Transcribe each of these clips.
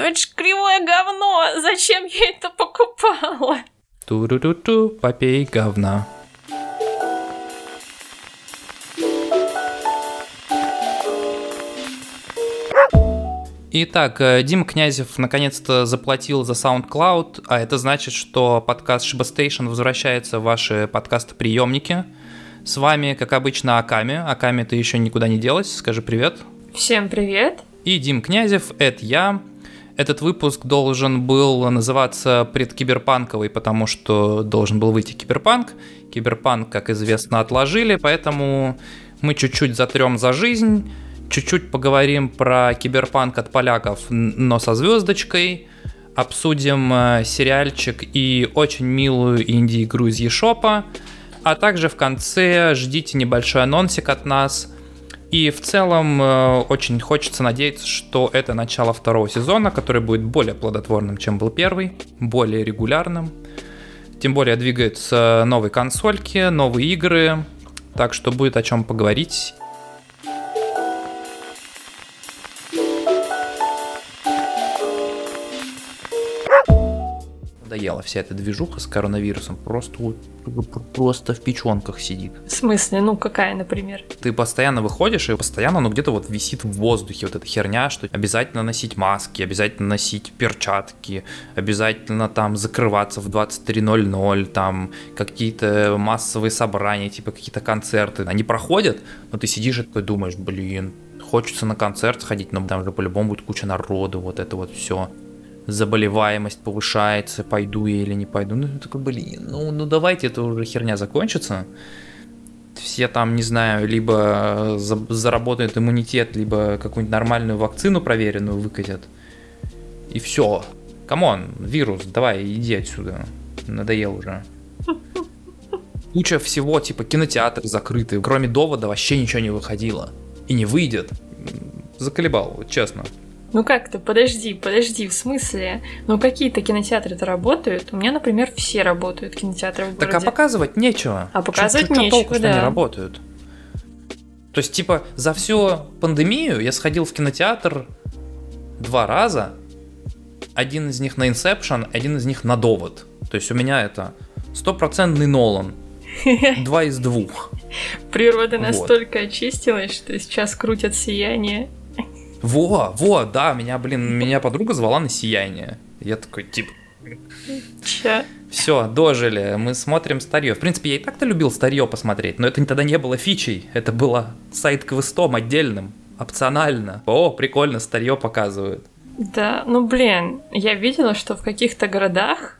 Ну это ж кривое говно! Зачем я это покупала? Ту-ру-ру-ту, попей говна. Итак, э, Дима Князев наконец-то заплатил за SoundCloud, а это значит, что подкаст Station возвращается в ваши подкасты-приемники. С вами, как обычно, Аками. Аками, ты еще никуда не делась, скажи привет. Всем привет. И Дим Князев, это я. Этот выпуск должен был называться предкиберпанковый, потому что должен был выйти киберпанк. Киберпанк, как известно, отложили, поэтому мы чуть-чуть затрем за жизнь, чуть-чуть поговорим про киберпанк от поляков, но со звездочкой, обсудим э, сериальчик и очень милую инди-игру из eShop, а также в конце ждите небольшой анонсик от нас. И в целом э, очень хочется надеяться, что это начало второго сезона, который будет более плодотворным, чем был первый, более регулярным. Тем более двигаются новые консольки, новые игры, так что будет о чем поговорить. Надоела вся эта движуха с коронавирусом. Просто, просто в печенках сидит. В смысле? Ну, какая, например? Ты постоянно выходишь, и постоянно, ну, где-то вот висит в воздухе вот эта херня, что обязательно носить маски, обязательно носить перчатки, обязательно там закрываться в 23.00, там какие-то массовые собрания, типа какие-то концерты. Они проходят, но ты сидишь и такой думаешь, блин, хочется на концерт сходить, но там же по-любому будет куча народу, вот это вот все заболеваемость повышается, пойду я или не пойду. Ну, такой, блин, ну, ну давайте это уже херня закончится. Все там, не знаю, либо за, заработают иммунитет, либо какую-нибудь нормальную вакцину проверенную выкатят. И все. Come on, вирус, давай, иди отсюда. Надоел уже. Куча всего, типа кинотеатры закрыты. Кроме «Довода» вообще ничего не выходило. И не выйдет. Заколебал, честно. Ну как-то, подожди, подожди, в смысле? Ну какие-то кинотеатры-то работают? У меня, например, все работают кинотеатры в городе. Так а показывать нечего. А показывать Чё, нечего, толку, да. что они работают? То есть, типа, за всю пандемию я сходил в кинотеатр два раза. Один из них на Inception, один из них на Довод. То есть у меня это стопроцентный Нолан. Два из двух. Природа настолько очистилась, что сейчас крутят сияние. Во, во, да, меня, блин, меня подруга звала на сияние. Я такой, типа... Че? Все, дожили, мы смотрим старье. В принципе, я и так-то любил старье посмотреть, но это тогда не было фичей, это было сайт-квестом отдельным, опционально. О, прикольно, старье показывают. Да, ну блин, я видела, что в каких-то городах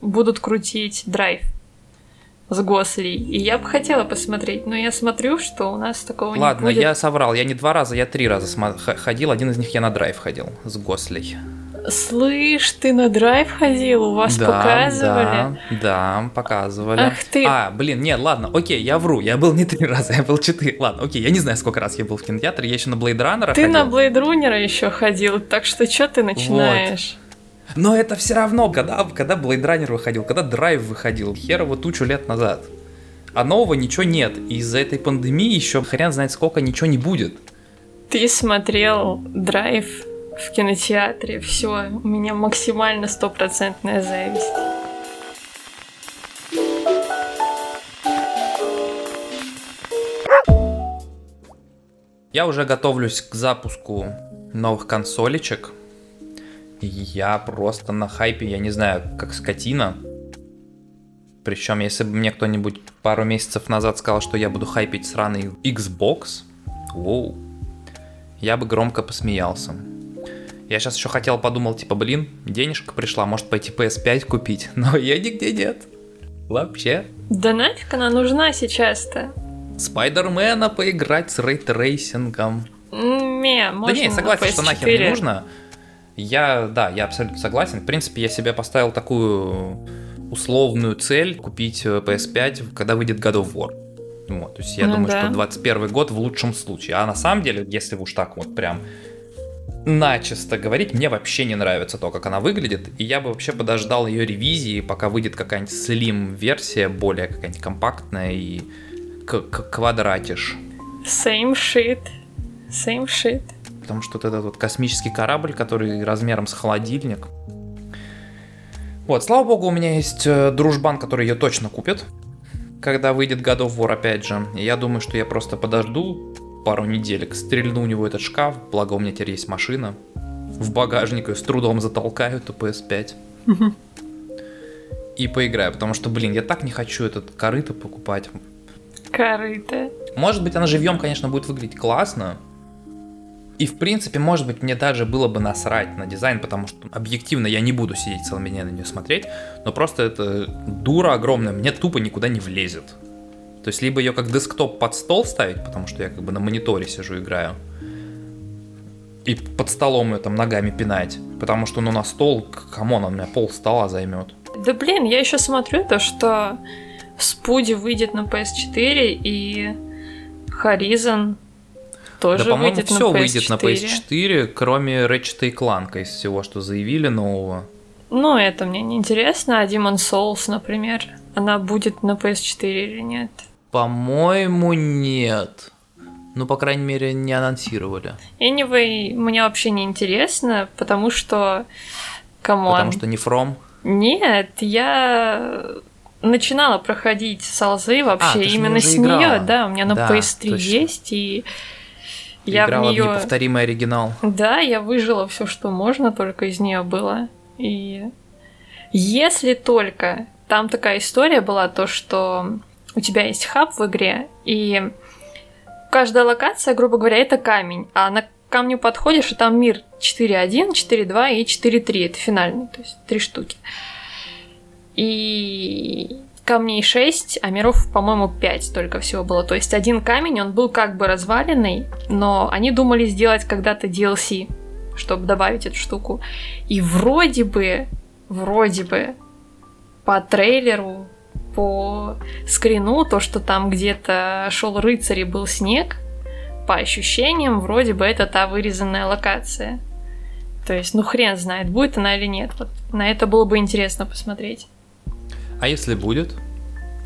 будут крутить драйв с Госли. И я бы хотела посмотреть, но я смотрю, что у нас такого Ладно, не. Ладно, я соврал. Я не два раза, я три раза ходил. Один из них я на драйв ходил с Гослей. Слышь, ты на драйв ходил? У вас да, показывали? Да, да, показывали. Ах ты. А, блин, нет, ладно, окей, я вру. Я был не три раза, я был четыре. Ладно, окей, я не знаю, сколько раз я был в кинотеатре. Я еще на Blade Runner Ты ходил. на Runner еще ходил, так что что ты начинаешь? Вот. Но это все равно, когда, когда Blade Runner выходил, когда Драйв выходил, херово тучу лет назад. А нового ничего нет. И из-за этой пандемии еще хрен знает сколько ничего не будет. Ты смотрел Драйв в кинотеатре. Все, у меня максимально стопроцентная зависть. Я уже готовлюсь к запуску новых консолечек. Я просто на хайпе, я не знаю, как скотина. Причем, если бы мне кто-нибудь пару месяцев назад сказал, что я буду хайпить сраный Xbox, воу, я бы громко посмеялся. Я сейчас еще хотел, подумал, типа, блин, денежка пришла, может пойти PS5 купить, но её нигде нет. Вообще. Да нафиг она нужна сейчас-то? Spider-Man а поиграть с ray tracing ом. Не, можно Да не, согласен, что нахер не нужно. Я, да, я абсолютно согласен. В принципе, я себе поставил такую условную цель купить э, PS5, когда выйдет God of War. Вот, то есть я ну, думаю, да. что 21 год в лучшем случае. А на самом деле, если уж так вот прям начисто говорить, мне вообще не нравится то, как она выглядит, и я бы вообще подождал ее ревизии, пока выйдет какая-нибудь slim версия, более какая-нибудь компактная и к -к квадратиш. Same shit. Same shit. Потому что вот этот вот космический корабль, который размером с холодильник. Вот, слава богу, у меня есть э, дружбан, который ее точно купит, когда выйдет God of War опять же. Я думаю, что я просто подожду пару неделек, стрельну у него этот шкаф, благо у меня теперь есть машина. В багажник ее с трудом затолкаю эту PS5. И поиграю, потому что, блин, я так не хочу этот корыто покупать. Корыто. Может быть, она живьем, конечно, будет выглядеть классно. И, в принципе, может быть, мне даже было бы насрать на дизайн, потому что объективно я не буду сидеть целыми днями на нее смотреть, но просто это дура огромная, мне тупо никуда не влезет. То есть, либо ее как десктоп под стол ставить, потому что я как бы на мониторе сижу, играю, и под столом ее там ногами пинать, потому что, ну, на стол, come on, он у меня пол стола займет. Да блин, я еще смотрю то, что Spidey выйдет на PS4 и Horizon тоже да, по-моему, выйдет все на PS4. выйдет на PS4, кроме Ratchet и Clank из всего, что заявили нового. Ну, это мне не интересно, а Demon Souls, например, она будет на PS4 или нет? По-моему, нет. Ну, по крайней мере, не анонсировали. Anyway, мне вообще не интересно, потому что... Come on. Потому что не From. Нет, я начинала проходить Souls ы вообще А, ты ж именно с нее, да, у меня на Да, PS3 точно. есть, и я в играла в нее. неповторимый оригинал. Да, я выжила все, что можно, только из нее было. И если только там такая история была, то что у тебя есть хаб в игре, и каждая локация, грубо говоря, это камень, а на камню подходишь, и там мир 4.1, 4.2 и 4.3, это финальный, то есть три штуки. И камней 6, а миров, по-моему, 5 только всего было. То есть один камень, он был как бы разваленный, но они думали сделать когда-то DLC, чтобы добавить эту штуку. И вроде бы, вроде бы, по трейлеру, по скрину, то, что там где-то шел рыцарь и был снег, по ощущениям, вроде бы это та вырезанная локация. То есть, ну хрен знает, будет она или нет. Вот на это было бы интересно посмотреть. А если будет?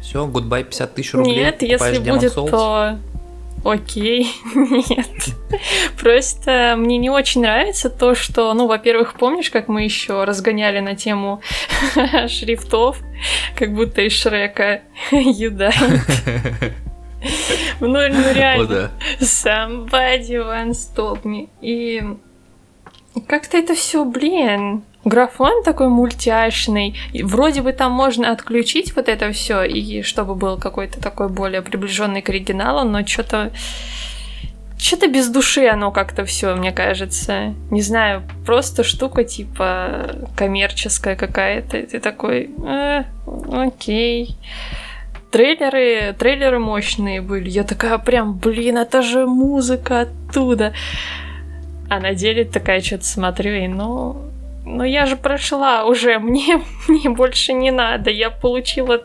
Все, гудбай 50 тысяч рублей. Нет, если будет, Souls. то окей, нет. Просто мне не очень нравится то, что, ну, во-первых, помнишь, как мы еще разгоняли на тему шрифтов, как будто из Шрека Юда. Ну, ну реально. Somebody once told me. И как-то это все, блин, графон такой мультяшный. И вроде бы там можно отключить вот это все, и чтобы был какой-то такой более приближенный к оригиналу, но что-то что-то без души оно как-то все, мне кажется. Не знаю, просто штука типа коммерческая какая-то. И ты такой, «Э, окей. Трейлеры, трейлеры мощные были. Я такая прям, блин, это же музыка оттуда. А на деле такая что-то смотрю и ну, ну я же прошла уже, мне, мне больше не надо. Я получила,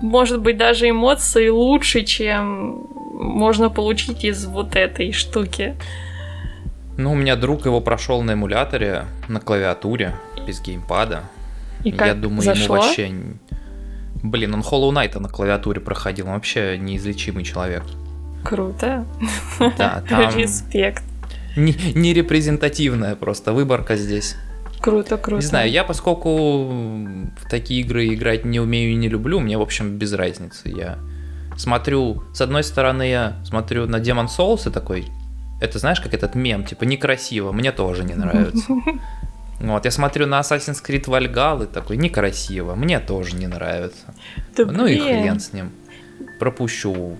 может быть, даже эмоции лучше, чем можно получить из вот этой штуки. Ну, у меня друг его прошел на эмуляторе, на клавиатуре, без геймпада. И как Я думаю, зашло? ему вообще... Блин, он Hollow Knight на клавиатуре проходил, он вообще неизлечимый человек. Круто. Да, там Респект. не репрезентативная просто выборка здесь. Круто, круто. Не знаю, я поскольку в такие игры играть не умею и не люблю, мне, в общем, без разницы. Я смотрю, с одной стороны, я смотрю на Demon Souls и такой, это знаешь, как этот мем, типа, некрасиво, мне тоже не нравится. Вот, я смотрю на Assassin's Creed Valhalla и такой, некрасиво, мне тоже не нравится. Да Ну и хрен с ним. Пропущу.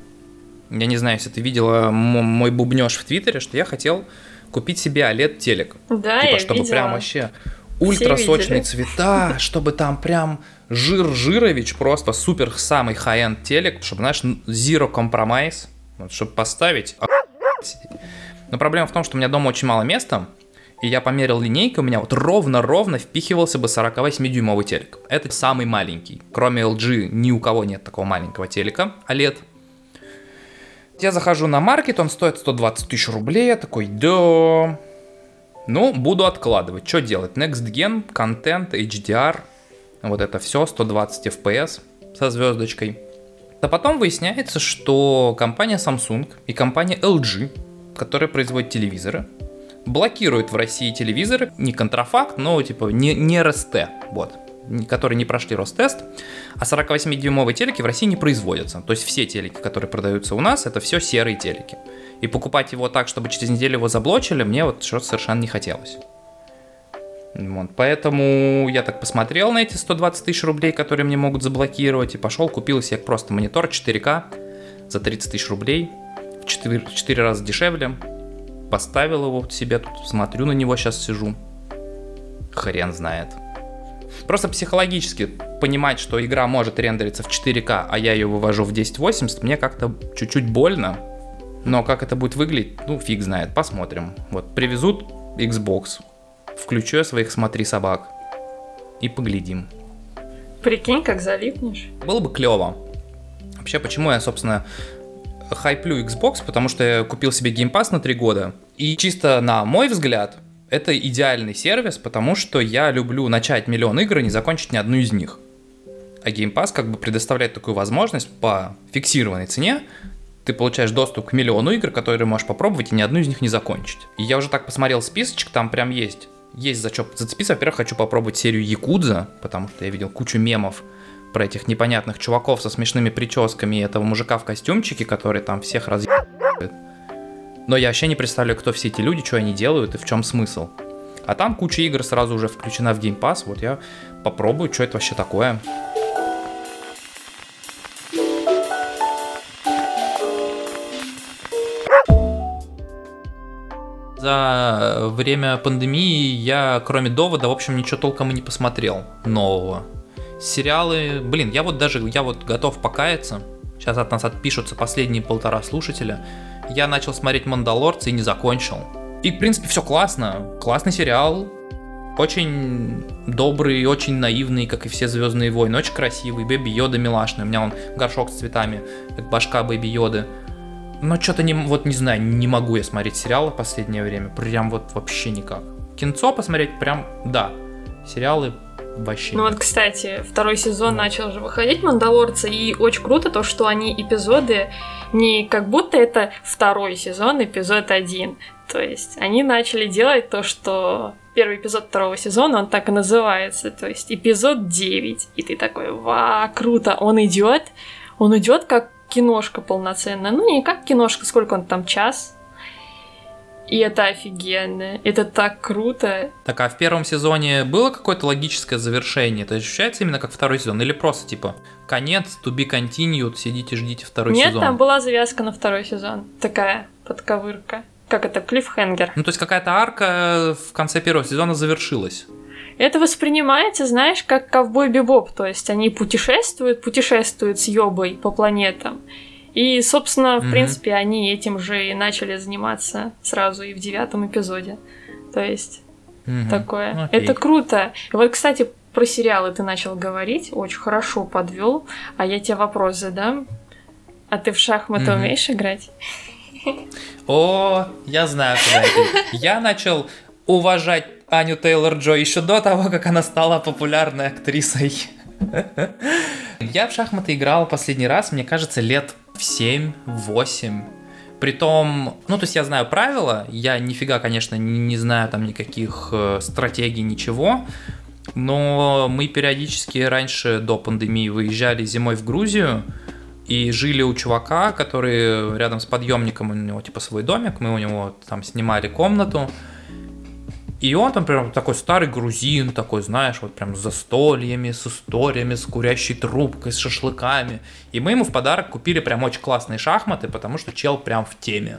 Я не знаю, если ты видела мой бубнеж в Твиттере, что я хотел купить себе OLED телек. Да, типа, я чтобы видела. прям вообще ультрасочные цвета, чтобы там прям жир жирович, просто супер самый high-end телек, чтобы, знаешь, zero compromise, вот, чтобы поставить. охуеть. Но проблема в том, что у меня дома очень мало места, и я померил линейкой, у меня вот ровно-ровно впихивался бы 48-дюймовый телек. Это самый маленький. Кроме LG ни у кого нет такого маленького телека OLED. Я захожу на маркет, он стоит 120 тысяч рублей, я такой, да, ну, буду откладывать. Что делать? Next Gen, контент, HDR, вот это все, 120 FPS со звездочкой. А потом выясняется, что компания Samsung и компания LG, которая производит телевизоры, блокирует в России телевизоры, не контрафакт, но типа не, не РСТ, вот, которые не прошли Ростест, а 48-дюймовые телеки в России не производятся. То есть все телеки, которые продаются у нас, это все серые телеки. И покупать его так, чтобы через неделю его заблочили, мне вот что совершенно не хотелось. Вот, поэтому я так посмотрел на эти 120 тысяч рублей, которые мне могут заблокировать, и пошел, купил себе просто монитор 4К за 30 тысяч рублей, в 4, в 4 раза дешевле, поставил его себе тут, смотрю на него, сейчас сижу. Хрен знает. Просто психологически понимать, что игра может рендериться в 4К, а я ее вывожу в 1080, мне как-то чуть-чуть больно. Но как это будет выглядеть, ну фиг знает, посмотрим. Вот привезут Xbox, включу я своих смотри собак и поглядим. Прикинь, как залипнешь. Было бы клево. Вообще, почему я, собственно, хайплю Xbox, потому что я купил себе Game Pass на 3 года. И чисто на мой взгляд, это идеальный сервис, потому что я люблю начать миллион игр и не закончить ни одну из них. А Game Pass как бы предоставляет такую возможность по фиксированной цене ты получаешь доступ к миллиону игр, которые можешь попробовать и ни одну из них не закончить. И я уже так посмотрел списочек, там прям есть. Есть за что зацепиться. Во-первых, хочу попробовать серию Якудза, потому что я видел кучу мемов про этих непонятных чуваков со смешными прическами и этого мужика в костюмчике, который там всех разъебывает. Но я вообще не представляю, кто все эти люди, что они делают и в чем смысл. А там куча игр сразу уже включена в Game Pass, вот я попробую, что это вообще такое. За время пандемии я, кроме довода, в общем, ничего толком и не посмотрел нового. Сериалы, блин, я вот даже, я вот готов покаяться. Сейчас от нас отпишутся последние полтора слушателя я начал смотреть «Мандалорца» и не закончил. И, в принципе, все классно. Классный сериал. Очень добрый, очень наивный, как и все Звездные войны. Очень красивый. Бэби Йода милашный. У меня он горшок с цветами, как башка Бэби Йоды. Но что-то не, вот не знаю, не могу я смотреть сериалы в последнее время. Прям вот вообще никак. Кинцо посмотреть прям, да. Сериалы вообще. Ну вот, кстати, второй сезон да. начал же выходить Мандалорца, и очень круто то, что они эпизоды не как будто это второй сезон, эпизод один. То есть они начали делать то, что первый эпизод второго сезона, он так и называется, то есть эпизод 9. И ты такой, ва, круто, он идет, он идет как киношка полноценная. Ну, не как киношка, сколько он там, час, и это офигенно. Это так круто. Так, а в первом сезоне было какое-то логическое завершение? Это ощущается именно как второй сезон? Или просто типа конец, to be continued, сидите, ждите второй Нет, сезон? Нет, там была завязка на второй сезон. Такая подковырка. Как это, клиффхенгер. Ну, то есть какая-то арка в конце первого сезона завершилась. Это воспринимается, знаешь, как ковбой бибоп. То есть они путешествуют, путешествуют с Йобой по планетам. И, собственно, в mm-hmm. принципе, они этим же и начали заниматься сразу и в девятом эпизоде. То есть mm-hmm. такое. Okay. Это круто. Вот, кстати, про сериалы ты начал говорить, очень хорошо подвел. А я тебе вопрос задам. А ты в шахматы mm-hmm. умеешь играть? О, я знаю, куда это. Я начал уважать Аню Тейлор Джо еще до того, как она стала популярной актрисой. Я в шахматы играл последний раз, мне кажется, лет в 7, в 8. Притом, ну, то есть я знаю правила, я нифига, конечно, не, не знаю там никаких э, стратегий, ничего, но мы периодически раньше, до пандемии, выезжали зимой в Грузию и жили у чувака, который рядом с подъемником, у него типа свой домик, мы у него там снимали комнату, и он там прям такой старый грузин, такой, знаешь, вот прям с застольями, с историями, с курящей трубкой, с шашлыками. И мы ему в подарок купили прям очень классные шахматы, потому что чел прям в теме.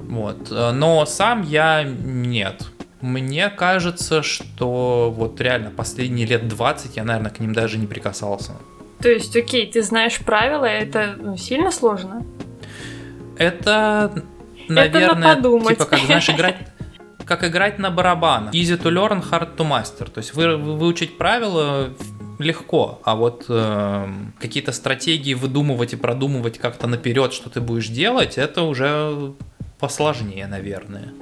Вот. Но сам я нет. Мне кажется, что вот реально последние лет 20 я, наверное, к ним даже не прикасался. То есть, окей, ты знаешь правила, это ну, сильно сложно? Это, наверное, это типа как, знаешь, играть как играть на барабанах. Easy to learn, hard to master. То есть вы, выучить правила легко, а вот э, какие-то стратегии выдумывать и продумывать как-то наперед, что ты будешь делать, это уже посложнее, наверное.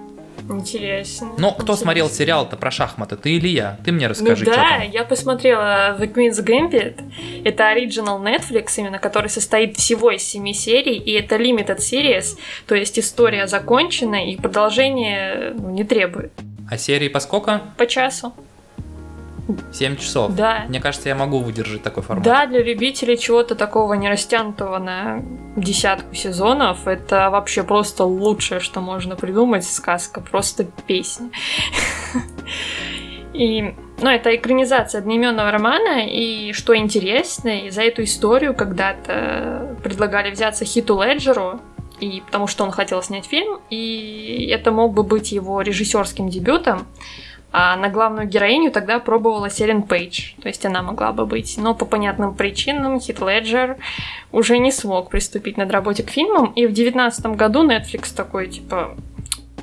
Интересно. Но кто Интересно. смотрел сериал-то про шахматы, ты или я? Ты мне расскажи, ну да, я посмотрела The Queen's Gambit. Это оригинал Netflix, именно который состоит всего из семи серий, и это limited series, то есть история закончена, и продолжение ну, не требует. А серии по сколько? По часу. 7 часов. Да. Мне кажется, я могу выдержать такой формат. Да, для любителей чего-то такого не растянутого на десятку сезонов, это вообще просто лучшее, что можно придумать. Сказка, просто песня. И, ну, это экранизация одноименного романа, и что интересно, и за эту историю когда-то предлагали взяться Хиту Леджеру, и потому что он хотел снять фильм, и это мог бы быть его режиссерским дебютом. А на главную героиню тогда пробовала Селен Пейдж, то есть она могла бы быть. Но по понятным причинам Хит Леджер уже не смог приступить над работе к фильмам, и в девятнадцатом году Netflix такой, типа,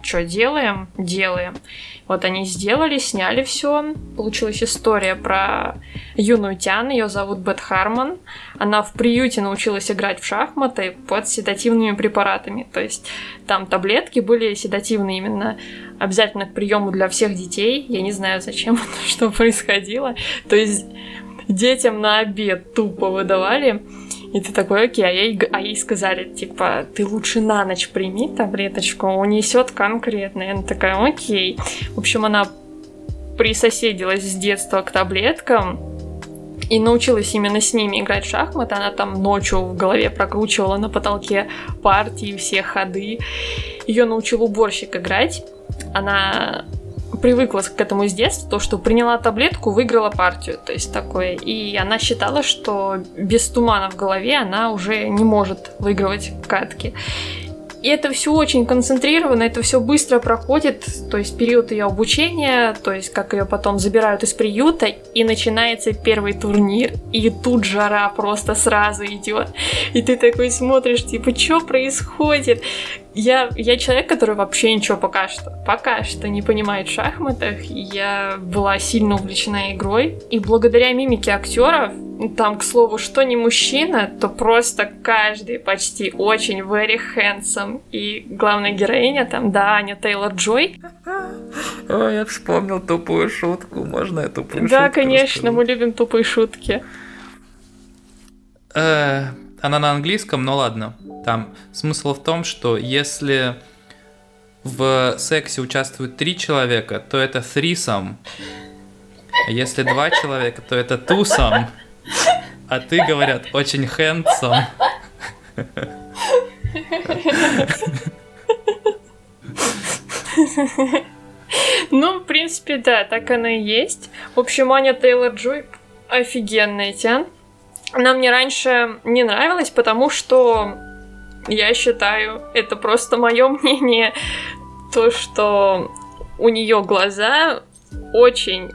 что делаем? Делаем. Вот они сделали, сняли все. Получилась история про юную Тян, ее зовут Бет Харман. Она в приюте научилась играть в шахматы под седативными препаратами. То есть там таблетки были седативные именно обязательно к приему для всех детей. Я не знаю, зачем это, что происходило. То есть детям на обед тупо выдавали. И ты такой, окей, а ей, а ей сказали, типа, ты лучше на ночь прими таблеточку, унесет конкретно. И она такая, окей. В общем, она присоседилась с детства к таблеткам, и научилась именно с ними играть в шахматы. Она там ночью в голове прокручивала на потолке партии, все ходы. Ее научил уборщик играть. Она привыкла к этому с детства, то, что приняла таблетку, выиграла партию, то есть такое. И она считала, что без тумана в голове она уже не может выигрывать катки. И это все очень концентрировано, это все быстро проходит, то есть период ее обучения, то есть как ее потом забирают из приюта, и начинается первый турнир, и тут жара просто сразу идет. И ты такой смотришь, типа, что происходит? Я, я человек, который вообще ничего пока что, пока что не понимает в шахматах. Я была сильно увлечена игрой. И благодаря мимике актеров, там, к слову, что не мужчина, то просто каждый почти очень very handsome. И главная героиня там, да, Аня Тейлор-Джой. О, я вспомнил тупую шутку. Можно я тупую Да, шутку конечно, расскажу? мы любим тупые шутки. Э, она на английском, но ладно. Там смысл в том, что если в сексе участвуют три человека, то это threesome. А Если два человека, то это twosome. А ты, говорят, очень handsome. Ну, в принципе, да, так оно и есть. В общем, Аня Тейлор-Джой офигенная тян. Она мне раньше не нравилась, потому что я считаю, это просто мое мнение, то, что у нее глаза очень,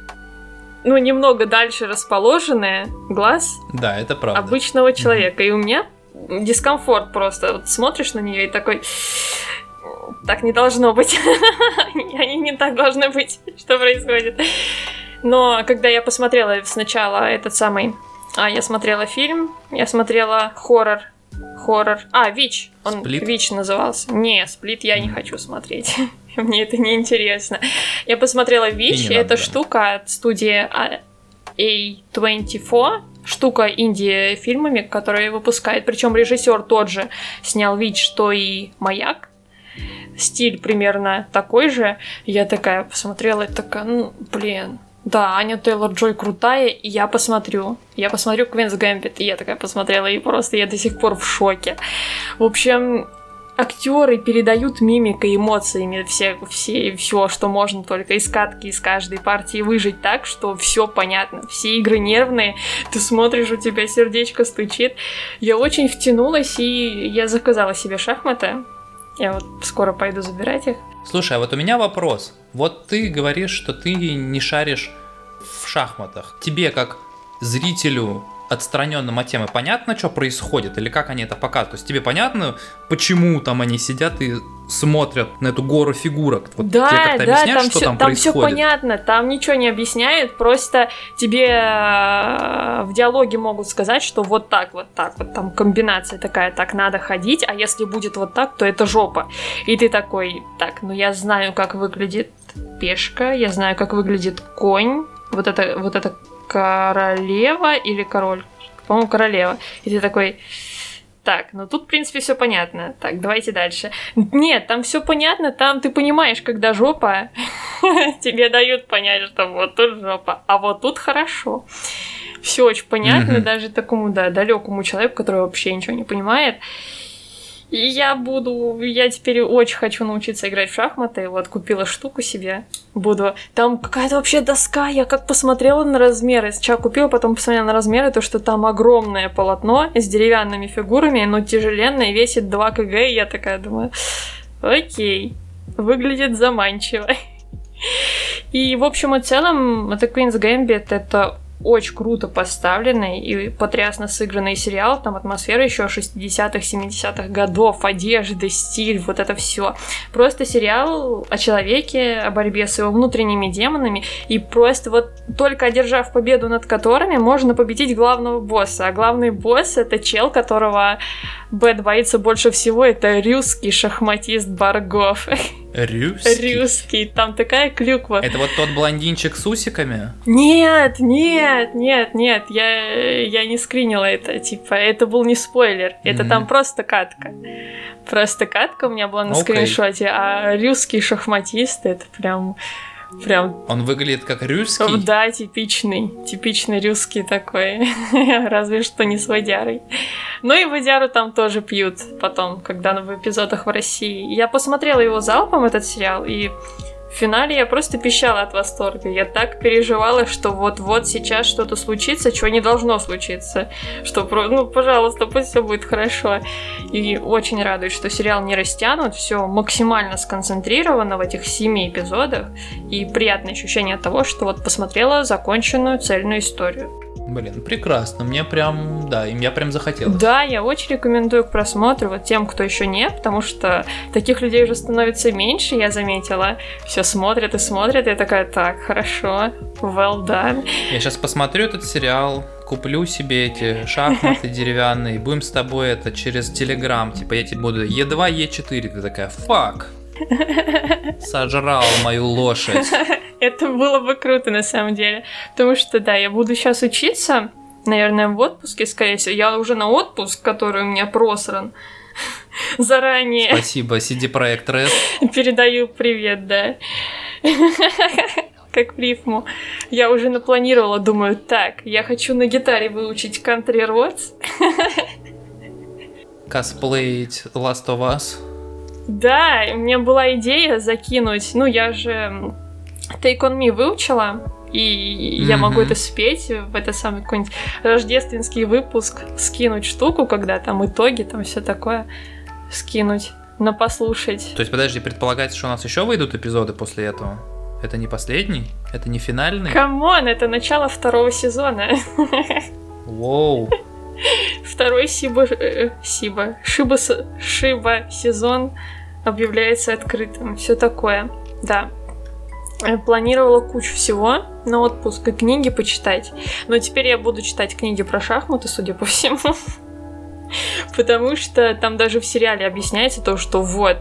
ну, немного дальше расположенные глаз Да, это правда. обычного человека. И у меня дискомфорт просто. Вот смотришь на нее и такой. Так не должно быть. Они не так должны быть. Что происходит? Но когда я посмотрела сначала этот самый... А, я смотрела фильм, я смотрела хоррор. Хоррор. А, Вич. Он Сплит? Вич назывался. Не, Сплит я не хочу смотреть. Мне это не интересно. Я посмотрела Вич. Это надо. штука от студии а- A24. Штука Индия фильмами, которые выпускает. Причем режиссер тот же снял Вич, что и Маяк. Стиль примерно такой же. Я такая посмотрела и такая, ну, блин, да, Аня Тейлор Джой крутая, и я посмотрю. Я посмотрю Квинс Гэмбит, и я такая посмотрела, и просто я до сих пор в шоке. В общем, актеры передают мимикой, эмоциями все, все, все, что можно только из катки, из каждой партии выжить так, что все понятно. Все игры нервные, ты смотришь, у тебя сердечко стучит. Я очень втянулась, и я заказала себе шахматы. Я вот скоро пойду забирать их. Слушай, а вот у меня вопрос. Вот ты говоришь, что ты не шаришь в шахматах. Тебе как зрителю отстраненным от темы понятно, что происходит, или как они это показывают? То есть тебе понятно, почему там они сидят и смотрят на эту гору фигурок. Вот да, тебе как-то да, объясняют, там что все, там, там происходит? все понятно, там ничего не объясняют, просто тебе э, в диалоге могут сказать, что вот так, вот так, вот там комбинация такая, так надо ходить, а если будет вот так, то это жопа. И ты такой, так, ну я знаю, как выглядит пешка, я знаю, как выглядит конь, вот это, вот это королева или король, по-моему, королева. И ты такой, так, ну тут, в принципе, все понятно. Так, давайте дальше. Нет, там все понятно, там ты понимаешь, когда жопа, тебе дают понять, что вот тут жопа, а вот тут хорошо. Все очень понятно, даже такому, да, далекому человеку, который вообще ничего не понимает. Я буду, я теперь очень хочу научиться играть в шахматы. Вот купила штуку себе. Буду. Там какая-то вообще доска. Я как посмотрела на размеры. Сначала купила, потом посмотрела на размеры, то что там огромное полотно с деревянными фигурами, но тяжеленное, весит 2 кг. И я такая думаю, окей, выглядит заманчиво. И в общем и целом, это Queen's Gambit это очень круто поставленный и потрясно сыгранный сериал. Там атмосфера еще 60-х, 70-х годов, одежда, стиль, вот это все. Просто сериал о человеке, о борьбе с его внутренними демонами. И просто вот только одержав победу над которыми, можно победить главного босса. А главный босс это чел, которого Бэт боится больше всего. Это русский шахматист Баргов. Русский? Русский. Там такая клюква. Это вот тот блондинчик с усиками? Нет, нет, нет, нет, я, я не скринила это, типа, это был не спойлер, это Мгм. там просто катка. Просто катка у меня была на Окей. скриншоте, а русский шахматист, это прям, прям, Он выглядит как русский? да, типичный, типичный русский такой, разве что не с водярой. Ну и водяру там тоже пьют потом, когда в эпизодах в России. Я посмотрела его залпом, этот сериал, и в финале я просто пищала от восторга. Я так переживала, что вот-вот сейчас что-то случится, чего не должно случиться. Что, ну, пожалуйста, пусть все будет хорошо. И очень радует, что сериал не растянут, все максимально сконцентрировано в этих семи эпизодах. И приятное ощущение от того, что вот посмотрела законченную цельную историю. Блин, прекрасно. Мне прям, да, им я прям захотелось. Да, я очень рекомендую к просмотру вот тем, кто еще не, потому что таких людей уже становится меньше, я заметила. Все смотрят и смотрят, и я такая, так, хорошо, well done. Я сейчас посмотрю этот сериал, куплю себе эти шахматы деревянные, и будем с тобой это через Телеграм, типа я тебе буду Е2, Е4, ты такая, фак, сожрал мою лошадь. Это было бы круто на самом деле. Потому что, да, я буду сейчас учиться, наверное, в отпуске, скорее всего. Я уже на отпуск, который у меня просран заранее. Спасибо, CD Projekt Red. Передаю привет, да. Как рифму. Я уже напланировала, думаю, так, я хочу на гитаре выучить Country Roads. Косплеить Last of Us. Да, у меня была идея закинуть, ну я же Take On Me выучила, и я могу это спеть в этот самый какой-нибудь рождественский выпуск, скинуть штуку, когда там итоги, там все такое, скинуть, на послушать. То есть, подожди, предполагается, что у нас еще выйдут эпизоды после этого? Это не последний? Это не финальный? Come on, это начало второго сезона. Воу. Второй Сиба, э, Сиба, Шиба, Шиба сезон объявляется открытым. Все такое. Да. Э, Планировала кучу всего на отпуск и книги почитать. Но теперь я буду читать книги про шахматы, судя по всему. Потому что там даже в сериале объясняется то, что вот,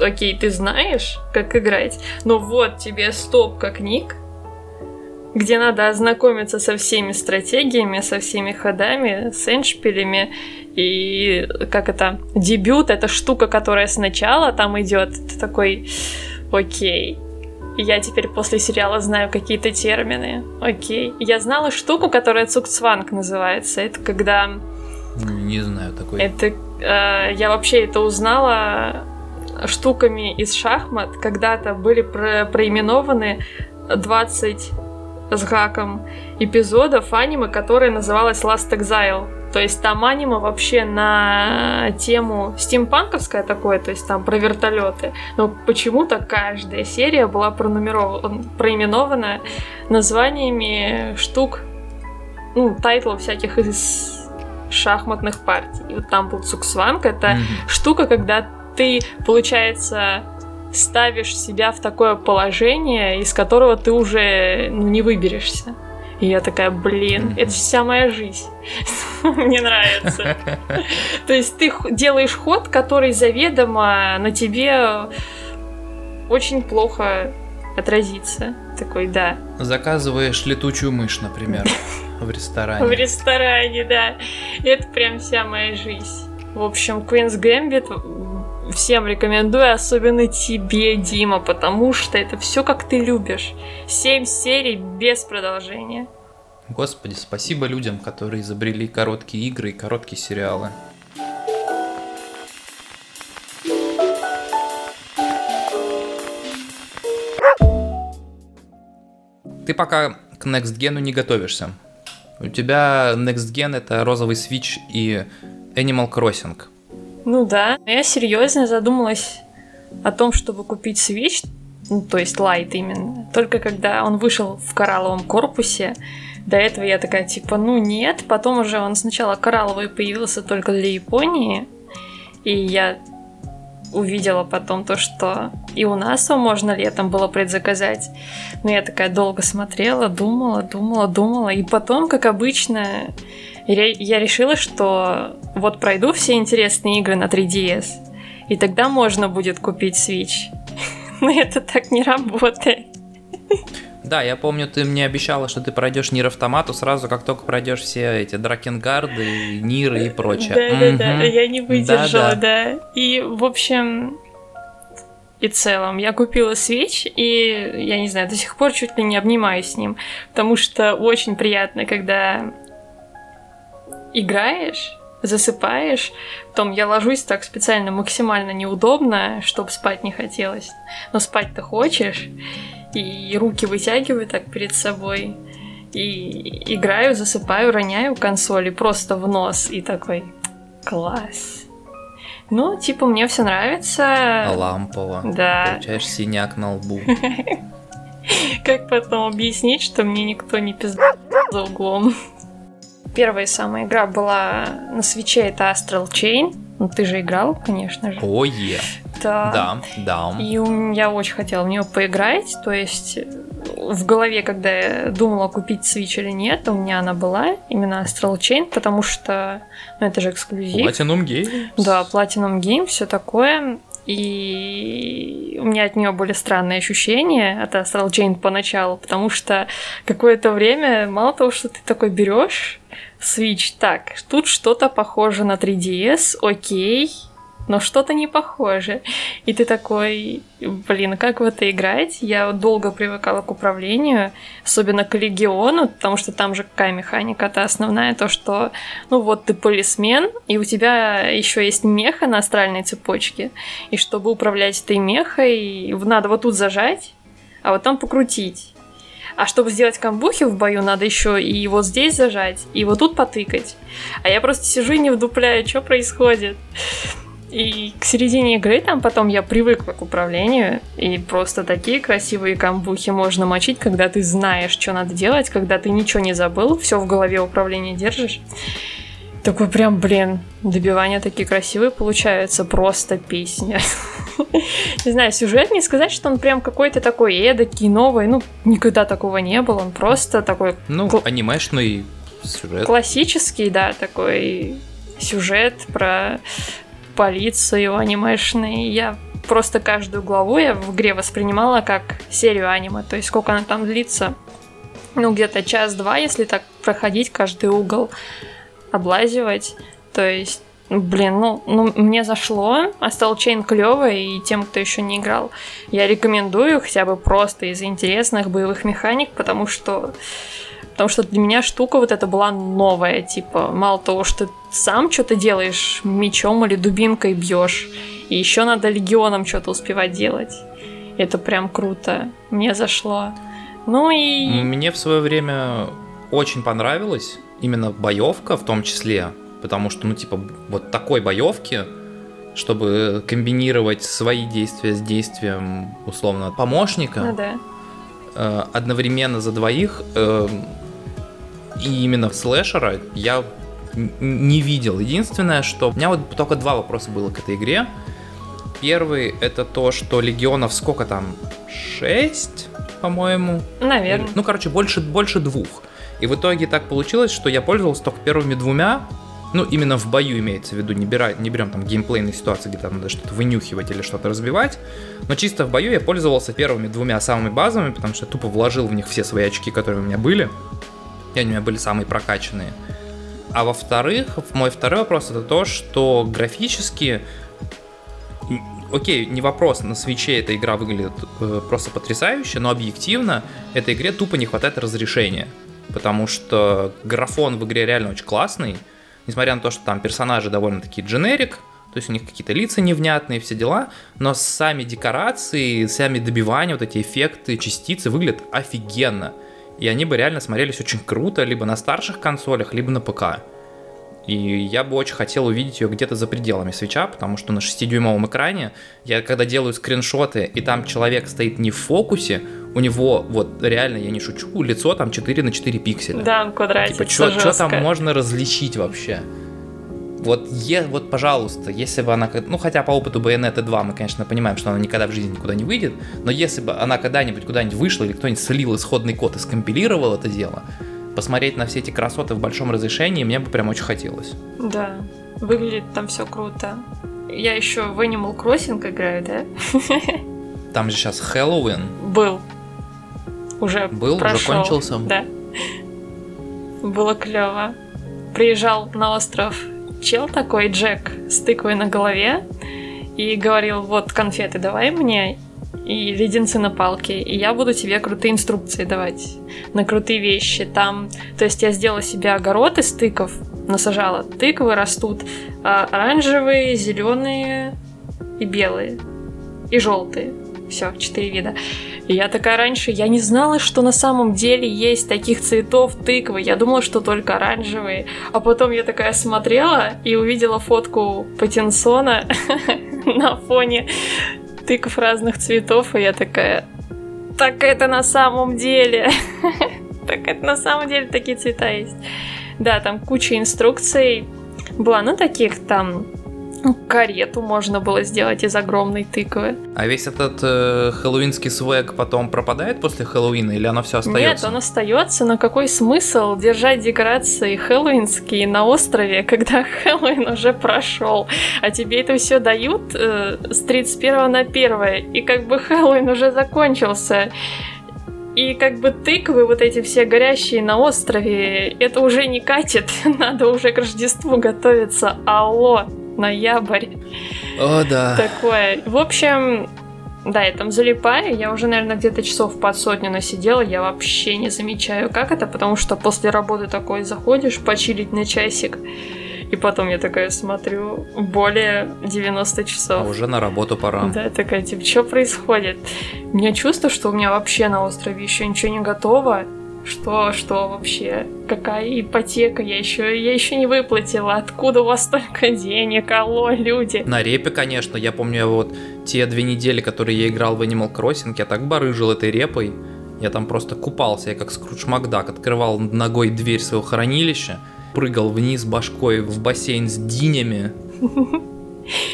окей, ты знаешь, как играть, но вот тебе стопка книг, где надо ознакомиться со всеми стратегиями, со всеми ходами, с эншпилями. И как это, дебют, это штука, которая сначала там идет. Ты такой, окей, я теперь после сериала знаю какие-то термины. Окей. Я знала штуку, которая цукцванг называется. Это когда... Не знаю такой. Это... э, я вообще это узнала штуками из шахмат. Когда-то были про- проименованы 20 с гаком эпизодов аниме, которое называлось Last Exile. То есть там аниме вообще на тему стимпанковское такое, то есть там про вертолеты. Но почему-то каждая серия была пронумерована, проименована названиями штук, ну, тайтлов всяких из шахматных партий. И вот там был Цуксванг, это Мгм. штука, когда ты, получается, ставишь себя в такое положение, из которого ты уже ну, не выберешься. И я такая, блин, это вся моя жизнь. Мне нравится. То есть ты делаешь ход, который заведомо на тебе очень плохо отразится. Такой, да. Заказываешь летучую мышь, например, в ресторане. В ресторане, да. Это прям вся моя жизнь. В общем, Queen's Gambit всем рекомендую, особенно тебе, Дима, потому что это все как ты любишь. Семь серий без продолжения. Господи, спасибо людям, которые изобрели короткие игры и короткие сериалы. Ты пока к Next Gen не готовишься. У тебя Next Gen это розовый Switch и Animal Crossing. Ну да, я серьезно задумалась о том, чтобы купить Switch, ну, то есть Lite именно, только когда он вышел в коралловом корпусе. До этого я такая, типа, ну нет. Потом уже он сначала коралловый появился только для Японии. И я увидела потом то, что и у нас его можно летом было предзаказать. Но я такая долго смотрела, думала, думала, думала. И потом, как обычно, я решила, что вот пройду все интересные игры на 3DS, и тогда можно будет купить Switch. Но это так не работает. Да, я помню, ты мне обещала, что ты пройдешь Нир Автомату сразу, как только пройдешь все эти Дракенгарды, Ниры и прочее. Да, да, да, я не выдержала, да. И, в общем, и целом. Я купила Switch, и, я не знаю, до сих пор чуть ли не обнимаюсь с ним, потому что очень приятно, когда играешь, засыпаешь, потом я ложусь так специально максимально неудобно, чтобы спать не хотелось, но спать-то хочешь, и руки вытягиваю так перед собой, и играю, засыпаю, роняю консоли просто в нос, и такой класс. Ну, типа, мне все нравится. Лампово. Да. Получаешь синяк на лбу. Как потом объяснить, что мне никто не пиздал за углом? Первая самая игра была на свече, это Astral Chain. Ну, ты же играл, конечно же. Ой, oh, да. Да, да. И я очень хотела в нее поиграть. То есть в голове, когда я думала, купить Switch или нет, у меня она была, именно Astral Chain, потому что, ну, это же эксклюзив. Platinum Games. Да, Platinum Games, все такое. И у меня от нее были странные ощущения от Astral Chain поначалу, потому что какое-то время, мало того, что ты такой берешь Switch, так, тут что-то похоже на 3DS, окей, но что-то не похоже. И ты такой, блин, как в это играть? Я долго привыкала к управлению, особенно к Легиону, потому что там же какая механика-то основная, то, что, ну вот ты полисмен, и у тебя еще есть меха на астральной цепочке, и чтобы управлять этой мехой, надо вот тут зажать, а вот там покрутить. А чтобы сделать камбухи в бою, надо еще и вот здесь зажать, и вот тут потыкать. А я просто сижу и не вдупляю, что происходит. И к середине игры там потом я привыкла к управлению, и просто такие красивые камбухи можно мочить, когда ты знаешь, что надо делать, когда ты ничего не забыл, все в голове управление держишь. Такой прям, блин, добивания такие красивые получаются, просто песня. Не знаю, сюжет не сказать, что он прям какой-то такой эдакий, новый, ну, никогда такого не было, он просто такой... Ну, анимешный сюжет. Классический, да, такой сюжет про полицию анимешный. Я просто каждую главу я в игре воспринимала как серию аниме, то есть сколько она там длится. Ну, где-то час-два, если так проходить каждый угол облазивать. То есть, блин, ну, ну мне зашло, а Chain клевый, и тем, кто еще не играл, я рекомендую хотя бы просто из интересных боевых механик, потому что Потому что для меня штука вот эта была новая, типа, мало того, что ты сам что-то делаешь мечом или дубинкой бьешь, и еще надо легионом что-то успевать делать. Это прям круто. Мне зашло. Ну и... Мне в свое время очень понравилось именно боевка в том числе, потому что, ну, типа, вот такой боевки, чтобы комбинировать свои действия с действием, условно, помощника, ну, да. э, одновременно за двоих, э, и именно в слэшера я не видел. Единственное, что у меня вот только два вопроса было к этой игре. Первый это то, что легионов сколько там? Шесть, по-моему. Наверное. Ну, короче, больше, больше двух. И в итоге так получилось, что я пользовался только первыми двумя, ну, именно в бою имеется в виду, не, бира, не берем там геймплейные ситуации, где там надо что-то вынюхивать или что-то разбивать, но чисто в бою я пользовался первыми двумя самыми базовыми, потому что я тупо вложил в них все свои очки, которые у меня были, и они у меня были самые прокачанные. А во-вторых, мой второй вопрос это то, что графически окей, не вопрос, на свече эта игра выглядит э, просто потрясающе, но объективно этой игре тупо не хватает разрешения. Потому что графон в игре реально очень классный, несмотря на то, что там персонажи довольно-таки дженерик, то есть у них какие-то лица невнятные, все дела, но сами декорации, сами добивания, вот эти эффекты, частицы выглядят офигенно. И они бы реально смотрелись очень круто либо на старших консолях, либо на ПК. И я бы очень хотел увидеть ее где-то за пределами свеча, потому что на 6-дюймовом экране я когда делаю скриншоты, и там человек стоит не в фокусе, у него, вот реально, я не шучу, лицо там 4 на 4 пикселя. Да, квадратик. Типа, что там можно различить вообще? Вот, е, вот, пожалуйста, если бы она, ну, хотя по опыту Bayonetta 2 мы, конечно, понимаем, что она никогда в жизни никуда не выйдет, но если бы она когда-нибудь куда-нибудь вышла или кто-нибудь слил исходный код и скомпилировал это дело, посмотреть на все эти красоты в большом разрешении мне бы прям очень хотелось. Да, выглядит там все круто. Я еще в Animal Crossing играю, да? Там же сейчас Хэллоуин. Был. Уже Был, прошел. уже кончился. Да. Было клево. Приезжал на остров чел такой, Джек, с тыквой на голове, и говорил, вот конфеты давай мне, и леденцы на палке, и я буду тебе крутые инструкции давать на крутые вещи. Там, то есть я сделала себе огород из тыков, насажала. Тыквы растут а, оранжевые, зеленые и белые. И желтые. Все, четыре вида. И я такая раньше, я не знала, что на самом деле есть таких цветов тыквы. Я думала, что только оранжевые. А потом я такая смотрела и увидела фотку Патинсона на фоне тыков разных цветов, и я такая, так это на самом деле. так это на самом деле такие цвета есть. Да, там куча инструкций была, ну таких там карету можно было сделать из огромной тыквы. А весь этот э, хэллоуинский свек потом пропадает после Хэллоуина или оно все остается? Нет, он остается, но какой смысл держать декорации хэллоуинские на острове, когда Хэллоуин уже прошел, а тебе это все дают э, с 31 на 1, и как бы Хэллоуин уже закончился. И как бы тыквы, вот эти все горящие на острове, это уже не катит, надо уже к Рождеству готовиться. Алло, ноябрь. О, да. Такое. В общем, да, я там залипаю, я уже, наверное, где-то часов под сотню насидела, я вообще не замечаю, как это, потому что после работы такой заходишь, почилить на часик, и потом я такая смотрю, более 90 часов. А уже на работу пора. Да, такая, типа, что происходит? У меня чувство, что у меня вообще на острове еще ничего не готово, что, что вообще? Какая ипотека? Я еще, я еще не выплатила. Откуда у вас столько денег? Алло, люди. На репе, конечно. Я помню, вот те две недели, которые я играл в Animal Crossing, я так барыжил этой репой. Я там просто купался, я как Скрудж Макдак, открывал ногой дверь своего хранилища, прыгал вниз башкой в бассейн с динями.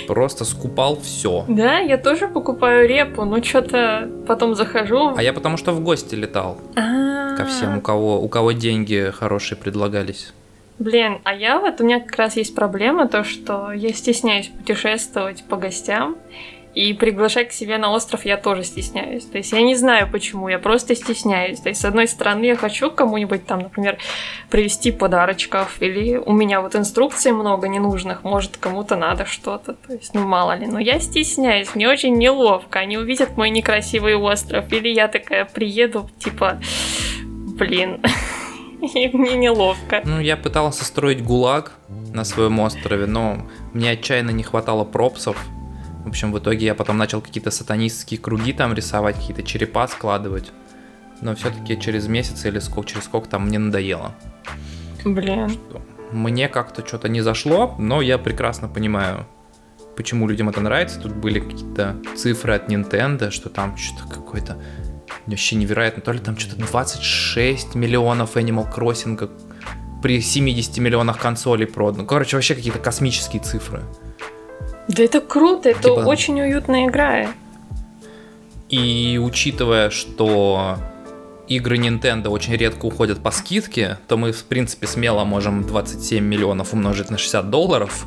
Просто скупал все. Да, я тоже покупаю репу, но что-то потом захожу. А я потому что в гости летал. А-а-а. Ко всем, у кого, у кого деньги хорошие предлагались. Блин, а я вот, у меня как раз есть проблема, то, что я стесняюсь путешествовать по гостям, и приглашать к себе на остров я тоже стесняюсь. То есть я не знаю почему, я просто стесняюсь. То есть с одной стороны я хочу кому-нибудь там, например, привезти подарочков, или у меня вот инструкций много ненужных, может кому-то надо что-то. То есть, ну мало ли. Но я стесняюсь, мне очень неловко. Они увидят мой некрасивый остров, или я такая приеду, типа, блин, и мне неловко. Ну, я пытался строить гулаг на своем острове, но мне отчаянно не хватало пропсов, в общем, в итоге я потом начал какие-то сатанистские круги там рисовать, какие-то черепа складывать. Но все-таки через месяц или сколько, через сколько там мне надоело. Блин. Что мне как-то что-то не зашло, но я прекрасно понимаю, почему людям это нравится. Тут были какие-то цифры от Nintendo, что там что-то какое-то вообще невероятно. То ли там что-то 26 миллионов Animal Crossing при 70 миллионах консолей продано. Короче, вообще какие-то космические цифры. Да это круто, это Типа- очень уютная игра. И учитывая, что игры Nintendo очень редко уходят по скидке, то мы, в принципе, смело можем 27 миллионов умножить на 60 долларов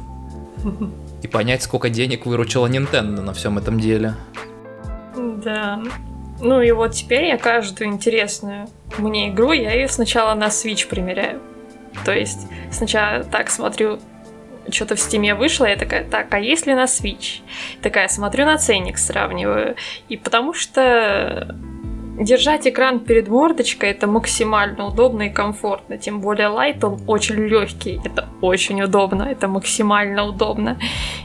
и понять, сколько денег выручила Nintendo на всем этом деле. Да. Ну и вот теперь я каждую интересную мне игру, я ее сначала на Switch примеряю. То есть сначала так смотрю, что-то в стиме вышло, я такая, так, а есть ли на Switch? Такая, смотрю на ценник, сравниваю. И потому что держать экран перед мордочкой это максимально удобно и комфортно. Тем более Lite, он очень легкий. Это очень удобно, это максимально удобно.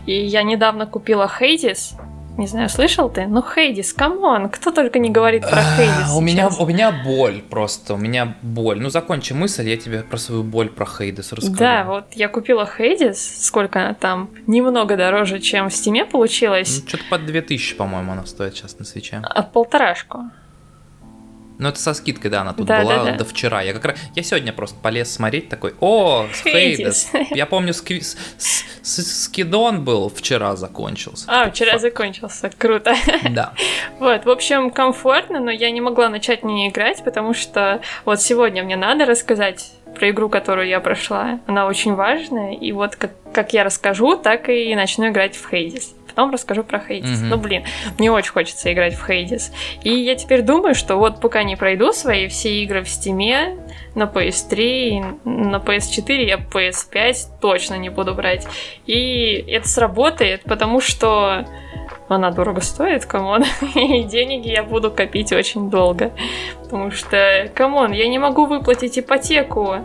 И я недавно купила Hades. Не знаю, слышал ты? Ну, Hades, come on, кто только не говорит про Hades А, У меня, у меня боль просто, у меня боль. Ну, закончи мысль, я тебе про свою боль про Hades расскажу. Да, вот я купила Хейдис, сколько она там? Немного дороже, чем в Стиме получилось. Ну, что-то под 2000, по-моему, она стоит сейчас на свече. А полторашку. Ну, это со скидкой, да, она тут Да, была да, да. до вчера. Я как раз, я сегодня просто полез смотреть такой, о. Хейдес. Я помню, ски- с- с- скидон был, вчера закончился. А, вчера «Фак». закончился, круто. Да. Вот, в общем, комфортно, но я не могла начать в нее играть, потому что вот сегодня мне надо рассказать про игру, которую я прошла. Она очень важная, и вот как, как я расскажу, так и начну играть в Хейдис. Потом расскажу про Хейдис. Мгм. Ну, блин, мне очень хочется играть в Hades. И я теперь думаю, что вот пока не пройду свои все игры в Steam е, на PS3, и на PS4 я PS5 точно не буду брать. И это сработает, потому что она дорого стоит, come on. И деньги я буду копить очень долго. Потому что, come on, я не могу выплатить ипотеку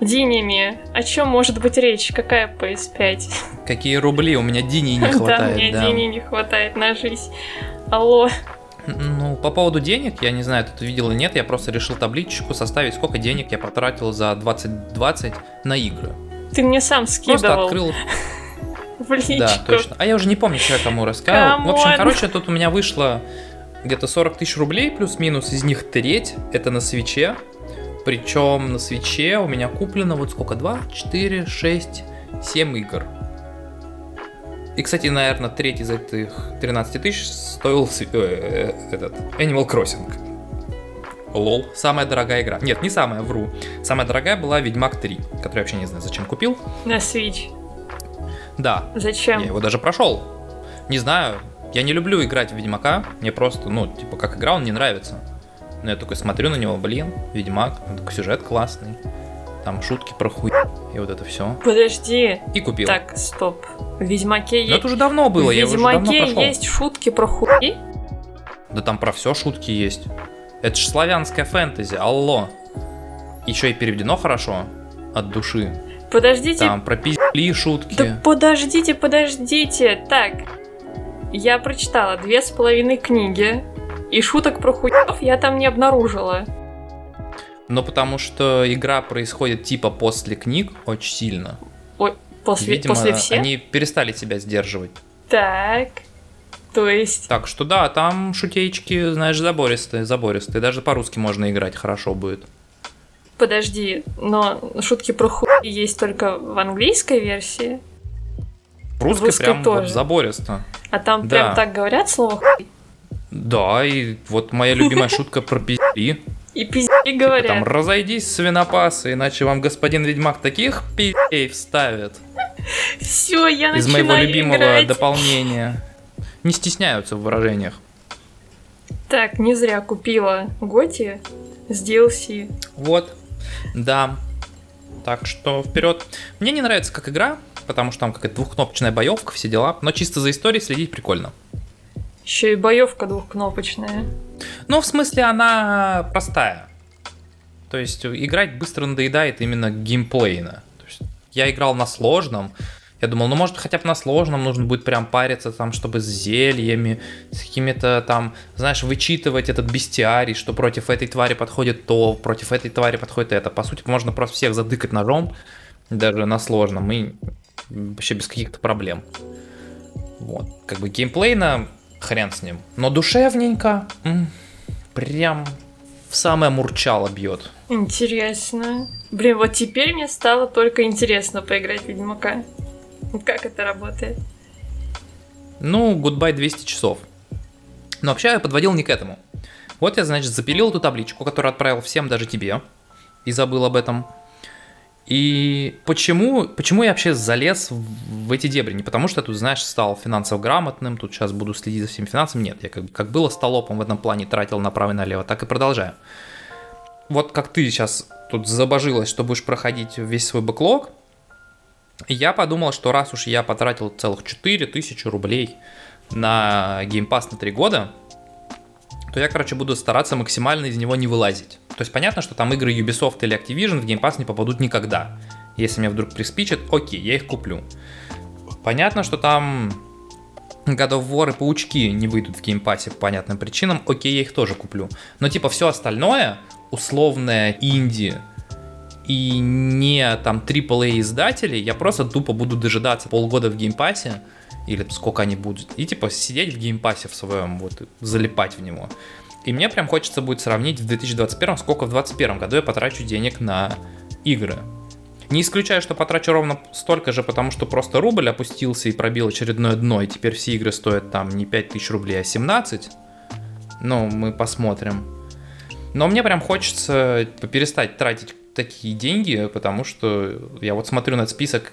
динями. О чем может быть речь? Какая PS5? Какие рубли, у меня дини не Да, хватает. мне да. денег не хватает на жизнь. Алло. Ну, по поводу денег, я не знаю, ты это видел или нет, я просто решил табличку составить, сколько денег я потратил за 2020 на игры. Ты мне сам Просто скидывал открыл в личку. Да, точно. А я уже не помню, что я кому рассказывал. В общем, Come on. короче, тут у меня вышло где-то 40 тысяч рублей, плюс-минус, из них треть, это на Switch е. Причем на Switch е у меня куплено вот сколько, 2, 4, 6, 7 игр. И, кстати, наверное, треть из этих 13 тысяч стоил э, э, этот Animal Crossing. Лол, самая дорогая игра. Нет, не самая, вру. Самая дорогая была Ведьмак 3, который я вообще не знаю, зачем купил. На Switch. Да, Зачем? я его даже прошел. Не знаю, я не люблю играть в Ведьмака. Мне просто, ну, типа, как игра, он мне нравится. Но я такой смотрю на него, блин, Ведьмак, такой сюжет классный. Там шутки про хуй и вот это все. Подожди. И купил. Так, стоп. В Ведьмаке есть... это уже давно было, в я уже давно Ведьмаке прошел. есть шутки про хуй? Да там про все шутки есть. Это же славянская фэнтези, алло. Еще и переведено хорошо, от души. Подождите, Там про пизли шутки. Да подождите, подождите. Так, я прочитала две с половиной книги, и шуток про хуев я там не обнаружила. Но потому что игра происходит типа после книг очень сильно. Ой, после, Видимо, после всех? они перестали себя сдерживать. Так, то есть... Так что да, там шутеечки, знаешь, забористые, забористые. Даже по-русски можно играть, хорошо будет. Подожди, но шутки про хуй есть только в английской версии, В русской русской прям тоже. вот забористо. а там Да. прям так говорят слово хуй, Да, и вот моя любимая шутка про пизди. и пизди Там говорят. разойдись, свинопасы, иначе вам господин Ведьмак таких пиздей вставит. Все, я Из начинаю моего любимого играть. дополнения. Не стесняются в выражениях. Так, не зря купила Готи с DLC. Вот, да. Так что вперед. Мне не нравится как игра, потому что там какая-то двухкнопочная боевка, все дела. Но чисто за историей следить прикольно. Еще и боевка двухкнопочная. Ну, в смысле, она простая. То есть играть быстро надоедает именно геймплейно. Я играл на сложном. Я думал, ну может хотя бы на сложном нужно будет прям париться там, чтобы с зельями, с какими-то там, знаешь, вычитывать этот бестиарий, что против этой твари подходит то, против этой твари подходит это. По сути, можно просто всех задыкать ножом, даже на сложном, и вообще без каких-то проблем. Вот. Как бы геймплейно хрен с ним. Но душевненько, прям в самое мурчало бьет. Интересно. Блин, вот теперь мне стало только интересно поиграть в Ведьмака. Как это работает? Ну, goodbye 200 часов. Но вообще я подводил не к этому. Вот я, значит, запилил эту табличку, которую отправил всем, даже тебе, и забыл об этом. И почему, почему я вообще залез в, эти дебри? Не потому что я тут, знаешь, стал финансово грамотным, тут сейчас буду следить за всеми финансами. Нет, я как, как было столопом в этом плане, тратил направо и налево, так и продолжаю. Вот как ты сейчас тут забожилась, что будешь проходить весь свой бэклог, я подумал, что раз уж я потратил целых 4000 рублей на Game на 3 года, то я, короче, буду стараться максимально из него не вылазить. То есть понятно, что там игры Ubisoft или Activision в Game Pass не попадут никогда. Если мне вдруг приспичит, окей, я их куплю. Понятно, что там God of War и Паучки не выйдут в Pass по понятным причинам, окей, я их тоже куплю. Но типа все остальное, условное инди и не там AAA издатели, я просто тупо буду дожидаться полгода в Game Pass е, или сколько они будут, и типа сидеть в Game Pass е в своем, вот, залипать в него. И мне прям хочется будет сравнить в 2021, сколько в 2021 году я потрачу денег на игры. Не исключаю, что потрачу ровно столько же, потому что просто рубль опустился и пробил очередное дно, и теперь все игры стоят там не 5000 рублей, а 17. Ну, мы посмотрим. Но мне прям хочется перестать тратить такие деньги, потому что я вот смотрю на список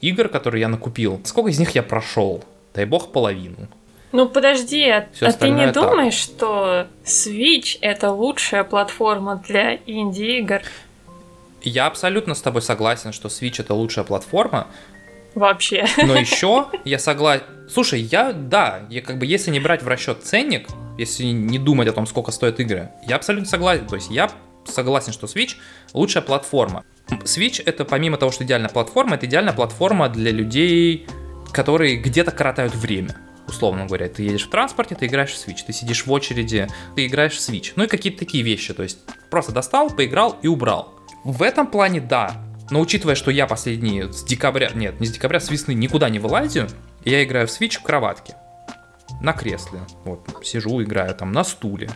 игр, которые я накупил. Сколько из них я прошел? Дай бог половину. Ну подожди, а, а ты не думаешь, так. что Switch это лучшая платформа для инди-игр? Я абсолютно с тобой согласен, что Switch это лучшая платформа. Вообще. Но еще я согласен. Слушай, я да, я как бы если не брать в расчет ценник, если не думать о том, сколько стоят игры, я абсолютно согласен. То есть я согласен, что Switch лучшая платформа. Switch это помимо того, что идеальная платформа, это идеальная платформа для людей, которые где-то коротают время. Условно говоря, ты едешь в транспорте, ты играешь в Switch, ты сидишь в очереди, ты играешь в Switch. Ну и какие-то такие вещи, то есть просто достал, поиграл и убрал. В этом плане да, но учитывая, что я последние с декабря, нет, не с декабря, с весны никуда не вылазю, я играю в Switch в кроватке, на кресле, вот, сижу, играю там на стуле,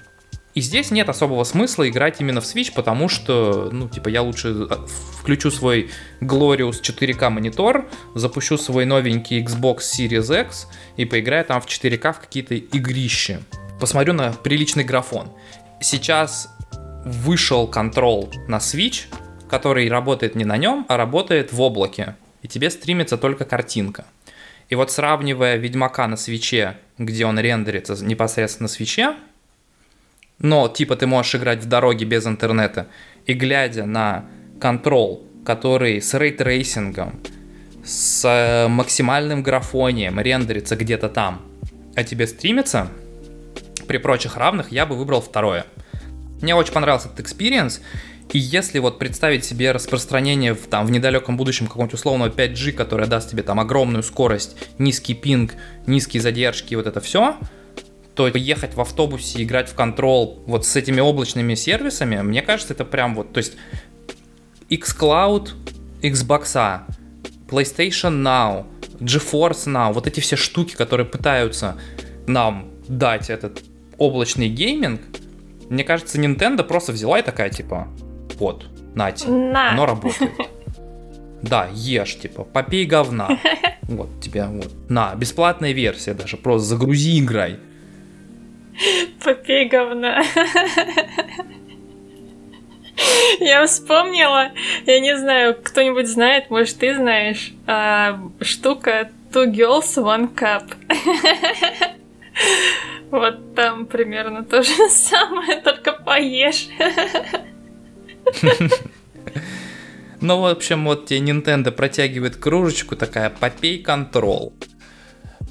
и здесь нет особого смысла играть именно в Switch, потому что, ну, типа, я лучше э, включу свой Glorious 4K монитор, запущу свой новенький Xbox Series X и поиграю там в 4K в какие-то игрища. Посмотрю на приличный графон. Сейчас вышел контрол на Switch, который работает не на нем, а работает в облаке. И тебе стримится только картинка. И вот сравнивая Ведьмака на свече, где он рендерится непосредственно на свече, но типа ты можешь играть в дороге без интернета, и глядя на Control, который с ray tracing ом, с э, максимальным графонием рендерится где-то там, а тебе стримится, при прочих равных я бы выбрал второе. Мне очень понравился этот experience, и если вот представить себе распространение в, там, в недалеком будущем какого-нибудь условного 5G, которое даст тебе там огромную скорость, низкий пинг, низкие задержки, вот это все, то ехать в автобусе, играть в контрол вот с этими облачными сервисами, мне кажется, это прям вот, то есть xCloud, Xbox, PlayStation Now, GeForce Now, вот эти все штуки, которые пытаются нам дать этот облачный гейминг, мне кажется, Nintendo просто взяла и такая, типа, вот, нате, На. оно работает. Да, ешь, типа, попей говна. Вот тебе, вот. На, бесплатная версия даже, просто загрузи, играй. Попей говна. Я вспомнила, я не знаю, кто-нибудь знает, может, ты знаешь, а, штука Two Girls One Cup. Вот там примерно то же самое, только поешь. Ну, в общем, вот тебе Nintendo протягивает кружечку, такая, попей контрол.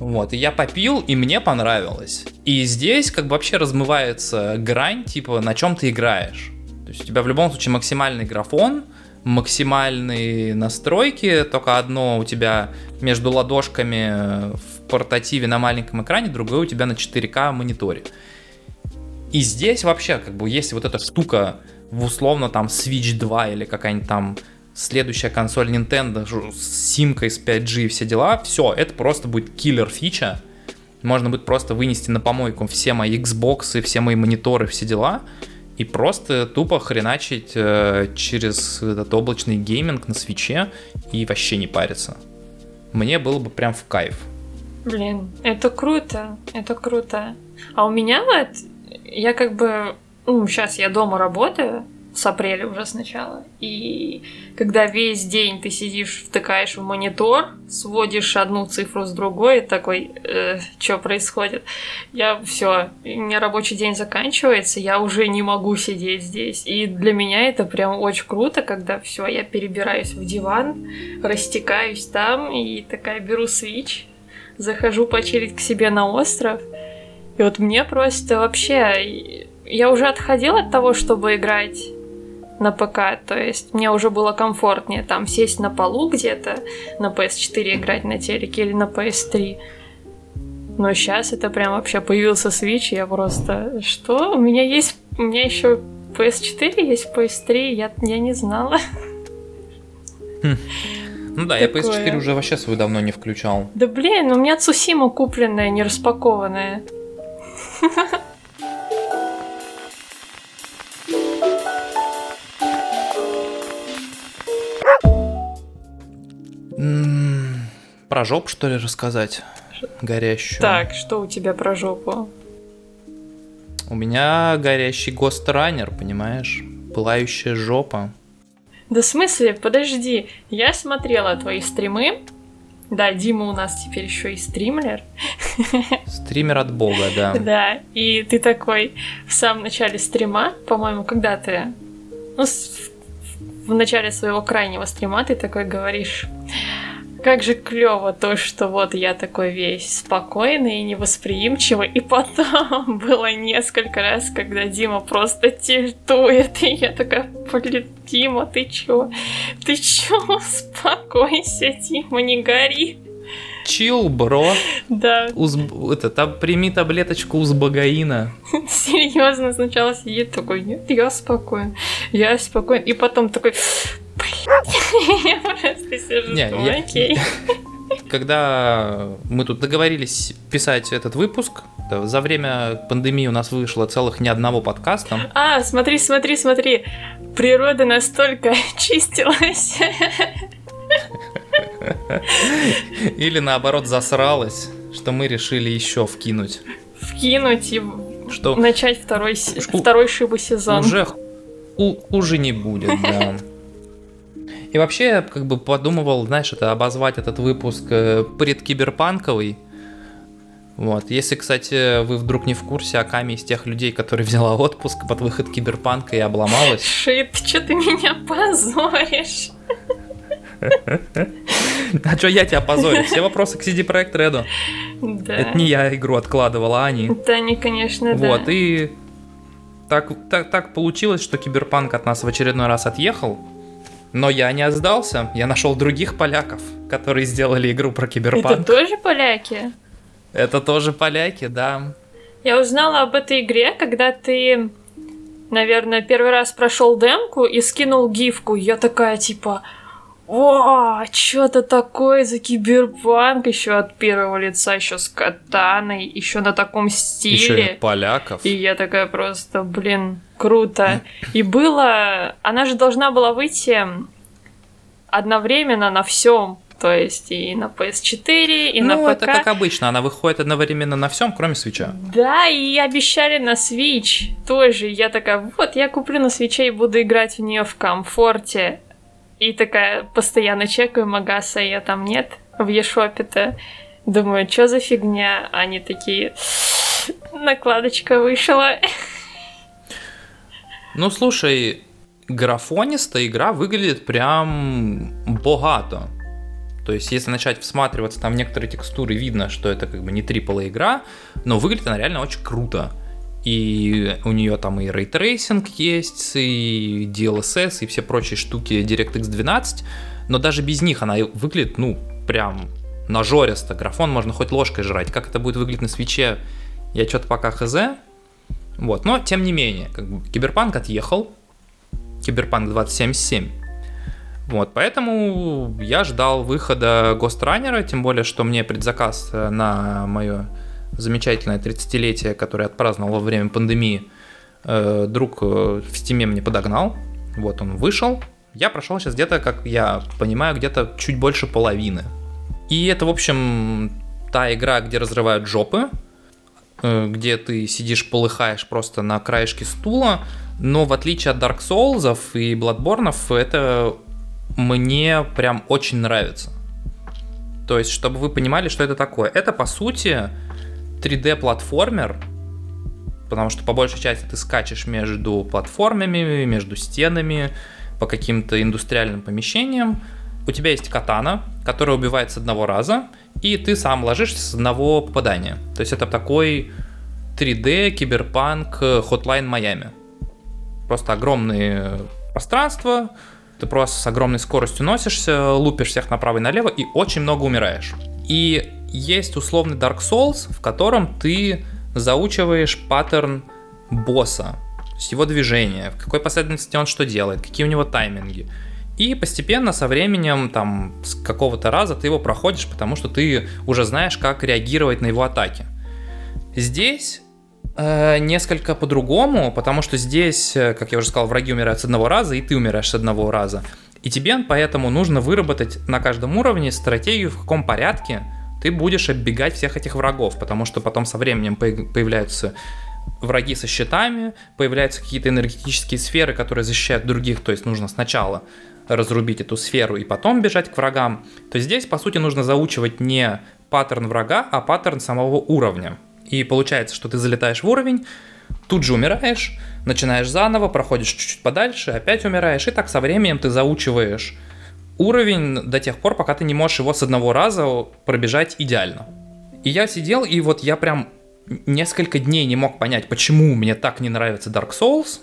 Вот, и я попил, и мне понравилось. И здесь как бы вообще размывается грань, типа, на чем ты играешь. То есть у тебя в любом случае максимальный графон, максимальные настройки, только одно у тебя между ладошками в портативе на маленьком экране, другое у тебя на 4К мониторе. И здесь вообще, как бы, если вот эта штука в условно там Switch 2 или какая-нибудь там следующая консоль Nintendo с симкой с 5G и все дела, все, это просто будет киллер фича. Можно будет просто вынести на помойку все мои Xbox, все мои мониторы, все дела, и просто тупо хреначить э, через этот облачный гейминг на Switch е и вообще не париться. Мне было бы прям в кайф. Блин, это круто, это круто. А у меня вот, я как бы, ну, сейчас я дома работаю, с апреля уже сначала. И когда весь день ты сидишь, втыкаешь в монитор, сводишь одну цифру с другой, и такой, э, что происходит? Я все, у меня рабочий день заканчивается, я уже не могу сидеть здесь. И для меня это прям очень круто, когда все, я перебираюсь в диван, растекаюсь там и такая беру свич, захожу почилить к себе на остров. И вот мне просто вообще... Я уже отходила от того, чтобы играть на ПК, то есть мне уже было комфортнее там сесть на полу где-то, на PS4 играть на телеке или на PS3. Но сейчас это прям вообще появился Switch, я просто... Что? У меня есть... У меня еще PS4 есть, PS3, я, я не знала. Хм. Ну да, Такое. я PS4 уже вообще свою давно не включал. Да блин, у меня Цусима купленная, не распакованная. Про жопу, что ли, рассказать? Горящую. Так, что у тебя про жопу? У меня горящий гостранер, понимаешь? Пылающая жопа. Да в смысле? Подожди. Я смотрела твои стримы. Да, Дима у нас теперь еще и стримлер. Стример от бога, да. Да, и ты такой в самом начале стрима, по-моему, когда ты... Ну, в начале своего крайнего стрима ты такой говоришь как же клево то, что вот я такой весь спокойный и невосприимчивый. И потом было несколько раз, когда Дима просто тильтует. И я такая, блин, Дима, ты чё? Ты чё? Успокойся, Дима, не гори. Чил, бро. Да. Уз... Это, там, прими таблеточку узбагаина. Серьезно, сначала сидит такой, нет, я спокоен, я спокоен. И потом такой, я просто сижу, не, я... окей. Когда мы тут договорились писать этот выпуск, за время пандемии у нас вышло целых ни одного подкаста. А, смотри, смотри, смотри. Природа настолько чистилась. Или наоборот засралась, что мы решили еще вкинуть. Вкинуть и что? начать второй, второй шибу сезон. Уже хуже не будет, да. И вообще, как бы подумывал, знаешь, это обозвать этот выпуск э, предкиберпанковый. Вот. Если, кстати, вы вдруг не в курсе, Аками из тех людей, которые взяла отпуск под выход киберпанка и обломалась. Шит, что ты меня позоришь? А что я тебя позорю? Все вопросы к CD Projekt Red. Да. Это не я игру откладывала, а они. Да, они, конечно, да. Вот, и так, так, так получилось, что Киберпанк от нас в очередной раз отъехал. Но я не сдался, я нашел других поляков, которые сделали игру про киберпанк. Это тоже поляки? Это тоже поляки, да. Я узнала об этой игре, когда ты, наверное, первый раз прошел демку и скинул гифку. Я такая типа, о, что-то такое за киберпанк еще от первого лица, еще с катаной, еще на таком стиле. Еще и поляков. И я такая просто, блин, Круто. И было... Она же должна была выйти одновременно на всем. То есть и на PS4, и ну, на ПК. Ну, это как обычно, она выходит одновременно на всем, кроме свеча. Да, и обещали на Switch тоже. Я такая, вот, я куплю на свече и буду играть в нее в комфорте. И такая постоянно чекаю Магаса, я там нет в eShop-то. Думаю, что за фигня? Они такие, накладочка вышла. Ну, слушай, графонистая игра выглядит прям богато. То есть, если начать всматриваться там некоторые текстуры, видно, что это как бы не AAA игра, но выглядит она реально очень круто. И у нее там и ray tracing есть, и DLSS, и все прочие штуки DirectX 12, но даже без них она выглядит, ну, прям нажористо. Графон можно хоть ложкой жрать. Как это будет выглядеть на Switch е, я что-то пока хз, вот, но тем не менее, как бы Киберпанк отъехал, Киберпанк 2077. Вот, поэтому я ждал выхода Ghostrunner а, тем более, что мне предзаказ э, на мое замечательное 30-летие, которое отпраздновал во время пандемии, э, друг э, в Steam е мне подогнал. Вот он вышел. Я прошел сейчас где-то, как я понимаю, где-то чуть больше половины. И это, в общем, та игра, где разрывают жопы, э, где ты сидишь, полыхаешь просто на краешке стула, но в отличие от Dark Souls и Bloodborne, это мне прям очень нравится. То есть, чтобы вы понимали, что это такое. Это, по сути, 3D-платформер, потому что по большей части ты скачешь между платформами, между стенами, по каким-то индустриальным помещениям. У тебя есть катана, которая убивает с одного раза, и ты сам ложишься с одного попадания. То есть это такой 3D киберпанк Hotline Miami. Просто огромные пространства, ты просто с огромной скоростью носишься, лупишь всех направо и налево и очень много умираешь. И есть условный Dark Souls, в котором ты заучиваешь паттерн босса, то есть его движение, в какой последовательности он что делает, какие у него тайминги. И постепенно со временем, там, с какого-то раза ты его проходишь, потому что ты уже знаешь, как реагировать на его атаки. Здесь э, несколько по-другому, потому что здесь, э, как я уже сказал, враги умирают с одного раза, и ты умираешь с одного раза. И тебе поэтому нужно выработать на каждом уровне стратегию, в каком порядке ты будешь оббегать всех этих врагов, потому что потом со временем появляются враги со щитами, появляются какие-то энергетические сферы, которые защищают других, то есть нужно сначала разрубить эту сферу и потом бежать к врагам, то здесь, по сути, нужно заучивать не паттерн врага, а паттерн самого уровня. И получается, что ты залетаешь в уровень, тут же умираешь, начинаешь заново, проходишь чуть-чуть подальше, опять умираешь, и так со временем ты заучиваешь уровень до тех пор, пока ты не можешь его с одного раза пробежать идеально. И я сидел, и вот я прям несколько дней не мог понять, почему мне так не нравится Dark Souls.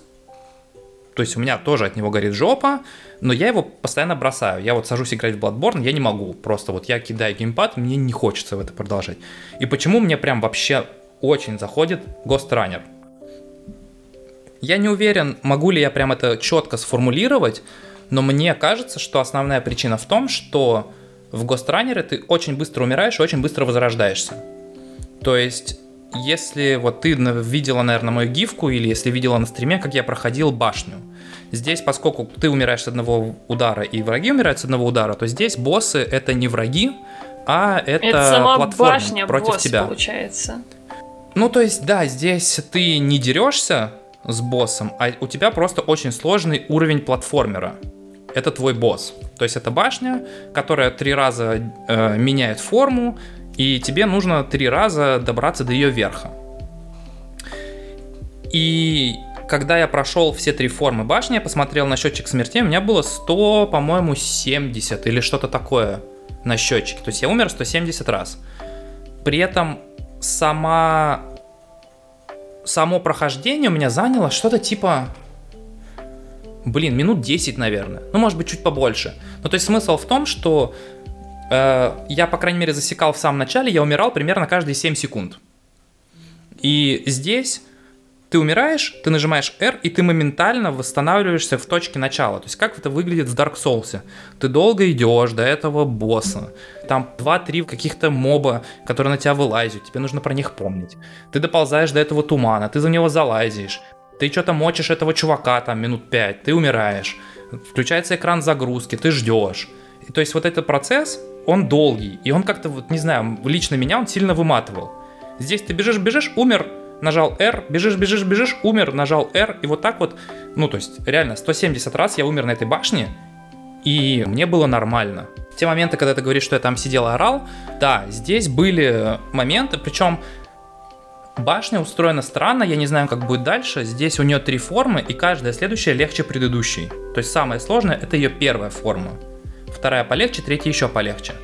То есть у меня тоже от него горит жопа, но я его постоянно бросаю. Я вот сажусь играть в Bloodborne, я не могу. Просто вот я кидаю геймпад, мне не хочется в это продолжать. И почему мне прям вообще очень заходит Ghost Runner. Я не уверен, могу ли я прям это четко сформулировать, но мне кажется, что основная причина в том, что в Runner ты очень быстро умираешь и очень быстро возрождаешься. То есть, если вот ты видела, наверное, мою гифку, или если видела на стриме, как я проходил башню, здесь, поскольку ты умираешь с одного удара и враги умирают с одного удара, то здесь боссы это не враги, а это, это сама платформа башня против босс, тебя. получается. Ну, то есть, да, здесь ты не дерешься с боссом, а у тебя просто очень сложный уровень платформера. Это твой босс. То есть это башня, которая три раза э, меняет форму, и тебе нужно три раза добраться до ее верха. И когда я прошел все три формы башни, я посмотрел на счетчик смерти, у меня было 100, по-моему, 70 или что-то такое на счетчике. То есть я умер 170 раз. При этом сама само прохождение у меня заняло что-то типа блин, минут 10, наверное. Ну, может быть, чуть побольше. Ну, то есть смысл в том, что э, я, по крайней мере, засекал в самом начале, я умирал примерно каждые 7 секунд. И здесь ты умираешь, ты нажимаешь R, и ты моментально восстанавливаешься в точке начала. То есть как это выглядит в Dark Souls. Ты долго идешь до этого босса. Там 2-3 каких-то моба, которые на тебя вылазят. Тебе нужно про них помнить. Ты доползаешь до этого тумана, ты за него залазишь. Ты что-то мочишь этого чувака там минут 5, ты умираешь. Включается экран загрузки, ты ждешь. И, то есть вот этот процесс, он долгий. И он как-то, вот не знаю, лично меня он сильно выматывал. Здесь ты бежишь, бежишь, умер, нажал R, бежишь, бежишь, бежишь, умер, нажал R, и вот так вот, ну, то есть, реально, 170 раз я умер на этой башне, и мне было нормально. Те моменты, когда ты говоришь, что я там сидел и орал, да, здесь были моменты, причем башня устроена странно, я не знаю, как будет дальше. Здесь у нее три формы, и каждая следующая легче предыдущей. То есть самое сложное это ее первая форма. Вторая полегче, третья еще полегче.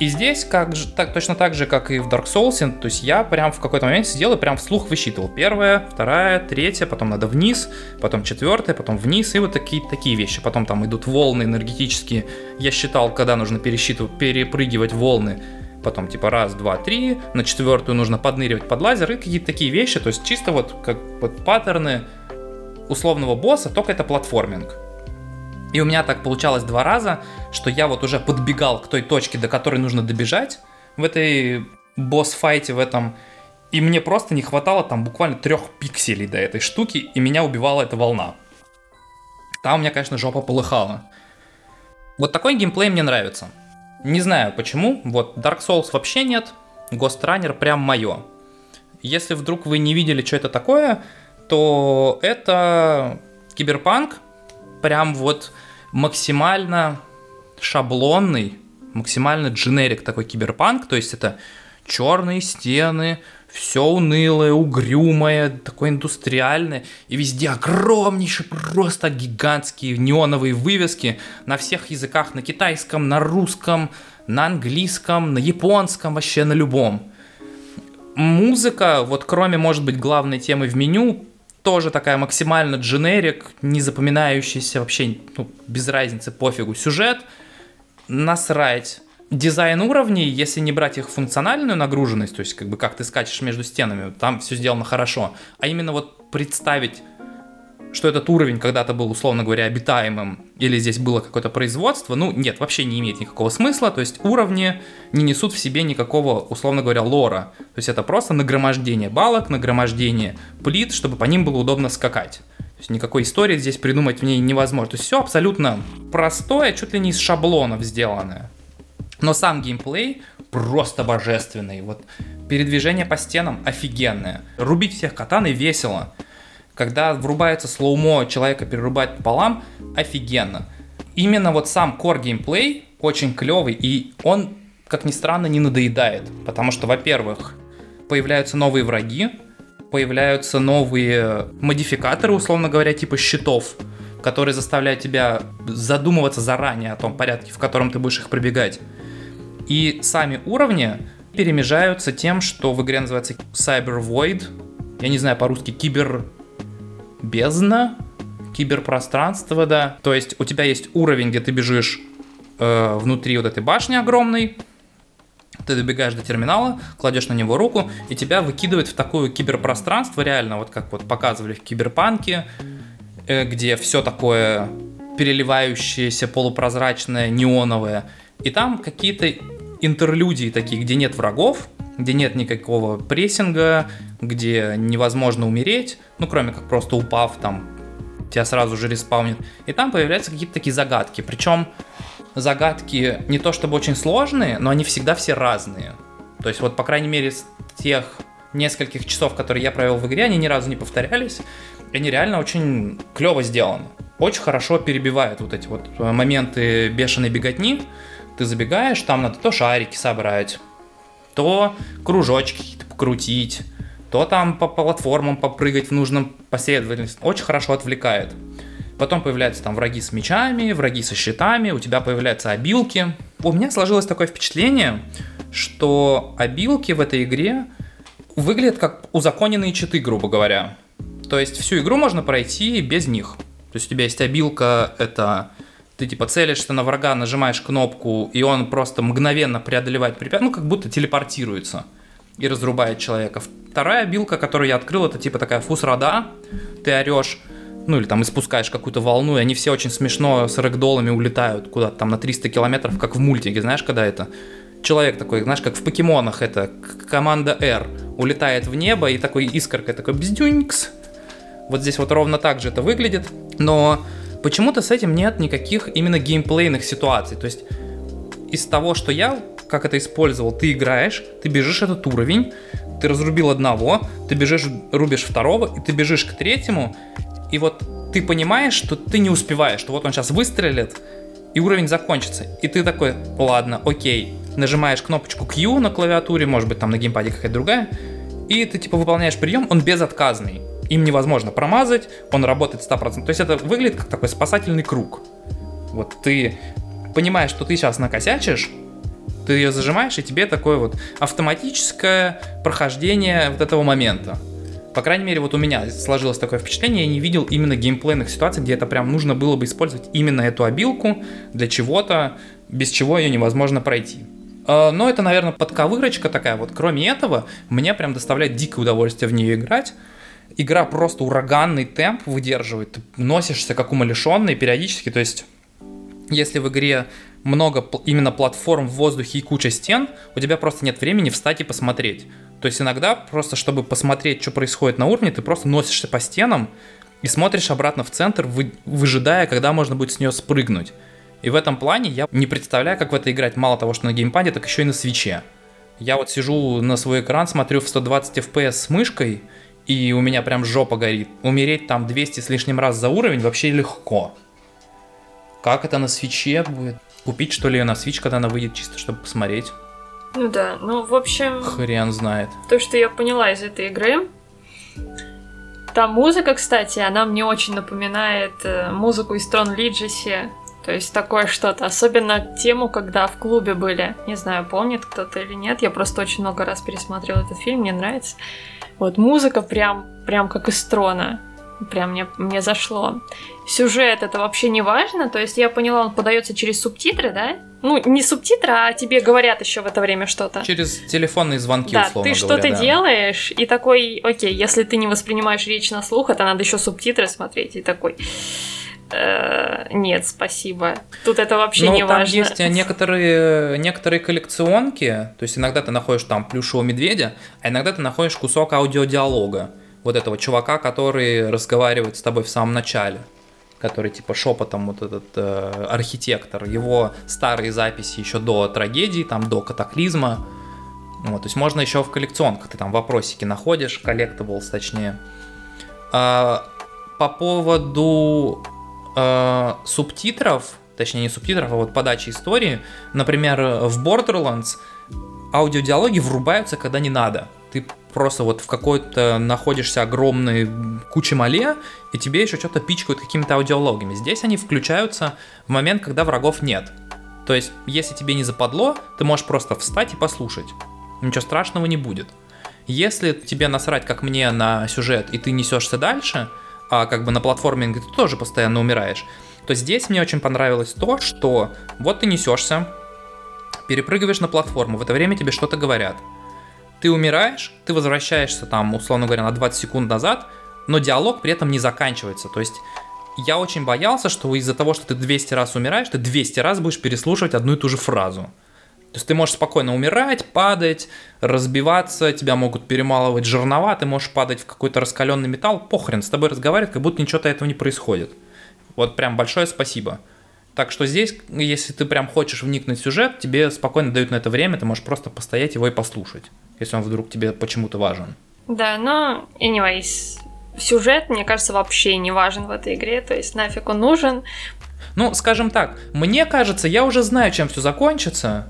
И здесь как же, так, точно так же, как и в Dark Souls, то есть я прям в какой-то момент сидел и прям вслух высчитывал. Первая, вторая, третья, потом надо вниз, потом четвертая, потом вниз, и вот такие, такие вещи. Потом там идут волны энергетические. Я считал, когда нужно пересчитывать, перепрыгивать волны. Потом типа раз, два, три, на четвертую нужно подныривать под лазер и какие-то такие вещи. То есть чисто вот как вот паттерны условного босса, только это платформинг. И у меня так получалось два раза, что я вот уже подбегал к той точке, до которой нужно добежать в этой босс-файте, в этом. И мне просто не хватало там буквально трех пикселей до этой штуки, и меня убивала эта волна. Там у меня, конечно, жопа полыхала. Вот такой геймплей мне нравится. Не знаю почему, вот Dark Souls вообще нет, Ghost Runner прям мое. Если вдруг вы не видели, что это такое, то это киберпанк, прям вот максимально шаблонный, максимально дженерик такой киберпанк, то есть это черные стены, все унылое, угрюмое, такое индустриальное, и везде огромнейшие, просто гигантские неоновые вывески на всех языках, на китайском, на русском, на английском, на японском, вообще на любом. Музыка, вот кроме, может быть, главной темы в меню, тоже такая максимально дженерик, не запоминающийся вообще, ну, без разницы, пофигу. Сюжет, насрать дизайн уровней, если не брать их функциональную нагруженность, то есть как бы как ты скачешь между стенами, там все сделано хорошо, а именно вот представить, что этот уровень когда-то был, условно говоря, обитаемым, или здесь было какое-то производство, ну нет, вообще не имеет никакого смысла, то есть уровни не несут в себе никакого, условно говоря, лора, то есть это просто нагромождение балок, нагромождение плит, чтобы по ним было удобно скакать. То есть никакой истории здесь придумать в ней невозможно. То есть все абсолютно простое, чуть ли не из шаблонов сделанное. Но сам геймплей просто божественный. Вот передвижение по стенам офигенное. Рубить всех катаной весело. Когда врубается слоумо, человека перерубать пополам, офигенно. Именно вот сам core геймплей очень клевый, и он, как ни странно, не надоедает. Потому что, во-первых, появляются новые враги, появляются новые модификаторы, условно говоря, типа щитов, которые заставляют тебя задумываться заранее о том порядке, в котором ты будешь их пробегать. И сами уровни перемежаются тем, что в игре называется Cyber Void. Я не знаю по-русски кибер бездна, киберпространство, да. То есть у тебя есть уровень, где ты бежишь э, внутри вот этой башни огромной, ты добегаешь до терминала, кладешь на него руку, и тебя выкидывает в такое киберпространство, реально, вот как вот показывали в киберпанке, э, где все такое переливающееся, полупрозрачное, неоновое. И там какие-то интерлюдии такие, где нет врагов, где нет никакого прессинга, где невозможно умереть, ну, кроме как просто упав там, тебя сразу же респаунит. И там появляются какие-то такие загадки. Причем загадки не то чтобы очень сложные, но они всегда все разные. То есть вот, по крайней мере, с тех нескольких часов, которые я провел в игре, они ни разу не повторялись. И они реально очень клево сделаны. Очень хорошо перебивают вот эти вот моменты бешеной беготни. Ты забегаешь, там надо то шарики собрать, то кружочки какие-то покрутить, то там по платформам попрыгать в нужном последовательности. Очень хорошо отвлекает. Потом появляются там враги с мечами, враги со щитами, у тебя появляются обилки. У меня сложилось такое впечатление, что обилки в этой игре выглядят как узаконенные читы, грубо говоря. То есть всю игру можно пройти без них. То есть у тебя есть обилка, это ты типа целишься на врага, нажимаешь кнопку, и он просто мгновенно преодолевает препятствие, ну как будто телепортируется и разрубает человека. Вторая билка, которую я открыл, это типа такая фусрада, ты орешь, ну или там испускаешь какую-то волну, и они все очень смешно с рэгдолами улетают куда-то там на 300 километров, как в мультике, знаешь, когда это человек такой, знаешь, как в покемонах это, команда R улетает в небо, и такой искоркой такой бздюнькс. Вот здесь вот ровно так же это выглядит, но Почему-то с этим нет никаких именно геймплейных ситуаций. То есть из того, что я как это использовал, ты играешь, ты бежишь этот уровень, ты разрубил одного, ты бежишь, рубишь второго, и ты бежишь к третьему, и вот ты понимаешь, что ты не успеваешь, что вот он сейчас выстрелит, и уровень закончится. И ты такой, ладно, окей, нажимаешь кнопочку Q на клавиатуре, может быть там на геймпаде какая-то другая, и ты типа выполняешь прием, он безотказный им невозможно промазать, он работает 100%. То есть это выглядит как такой спасательный круг. Вот ты понимаешь, что ты сейчас накосячишь, ты ее зажимаешь, и тебе такое вот автоматическое прохождение вот этого момента. По крайней мере, вот у меня сложилось такое впечатление, я не видел именно геймплейных ситуаций, где это прям нужно было бы использовать именно эту обилку для чего-то, без чего ее невозможно пройти. А, но это, наверное, подковырочка такая. Вот кроме этого, мне прям доставляет дикое удовольствие в нее играть игра просто ураганный темп выдерживает, ты носишься как умалишенный периодически, то есть если в игре много именно платформ в воздухе и куча стен, у тебя просто нет времени встать и посмотреть. То есть иногда просто, чтобы посмотреть, что происходит на уровне, ты просто носишься по стенам и смотришь обратно в центр, вы, выжидая, когда можно будет с нее спрыгнуть. И в этом плане я не представляю, как в это играть мало того, что на геймпаде, так еще и на свече. Я вот сижу на свой экран, смотрю в 120 FPS с мышкой, и у меня прям жопа горит. Умереть там 200 с лишним раз за уровень вообще легко. Как это на свече будет? Купить что ли на свич, когда она выйдет, чисто чтобы посмотреть? Ну да, ну в общем... Хрен знает. То, что я поняла из этой игры, там музыка, кстати, она мне очень напоминает э, музыку из Трон Лиджеси. То есть такое что-то. Особенно тему, когда в клубе были. Не знаю, помнит кто-то или нет. Я просто очень много раз пересмотрела этот фильм, мне нравится. Вот музыка прям, прям как из Трона. Прям мне, мне зашло. Сюжет это вообще не важно. То есть я поняла, он подается через субтитры, да? Ну, не субтитры, а тебе говорят еще в это время что-то. Через телефонные звонки, да, условно ты говоря. что-то да. делаешь, и такой, окей, если ты не воспринимаешь речь на слух, это надо еще субтитры смотреть, и такой... «Э, нет, спасибо. Тут это вообще Ну, не там важно. есть э, некоторые, некоторые коллекционки, то есть иногда ты находишь там плюшевого медведя, а иногда ты находишь кусок аудиодиалога вот этого чувака, который разговаривает с тобой в самом начале, который типа шепотом вот этот э, архитектор, его старые записи еще до трагедии, там до катаклизма, вот, то есть можно еще в коллекционках, ты там вопросики находишь, collectibles точнее. А, по поводу э, субтитров, точнее не субтитров, а вот подачи истории, например, в Borderlands аудиодиалоги врубаются, когда не надо. Ты просто вот в какой-то находишься огромной куче мале, и тебе еще что-то пичкают какими-то аудиологами. Здесь они включаются в момент, когда врагов нет. То есть, если тебе не западло, ты можешь просто встать и послушать. Ничего страшного не будет. Если тебе насрать, как мне, на сюжет, и ты несешься дальше, а как бы на платформинге ты тоже постоянно умираешь, то здесь мне очень понравилось то, что вот ты несешься, перепрыгиваешь на платформу, в это время тебе что-то говорят. Ты умираешь, ты возвращаешься там, условно говоря, на 20 секунд назад, но диалог при этом не заканчивается. То есть я очень боялся, что из-за того, что ты 200 раз умираешь, ты 200 раз будешь переслушивать одну и ту же фразу. То есть ты можешь спокойно умирать, падать, разбиваться, тебя могут перемалывать жернова, ты можешь падать в какой-то раскаленный металл, похрен, с тобой разговаривать, как будто ничего-то этого не происходит. Вот прям большое спасибо. Так что здесь, если ты прям хочешь вникнуть в сюжет, тебе спокойно дают на это время, ты можешь просто постоять его и послушать, если он вдруг тебе почему-то важен. Да, но, anyways, сюжет, мне кажется, вообще не важен в этой игре, то есть нафиг он нужен. Ну, скажем так, мне кажется, я уже знаю, чем все закончится,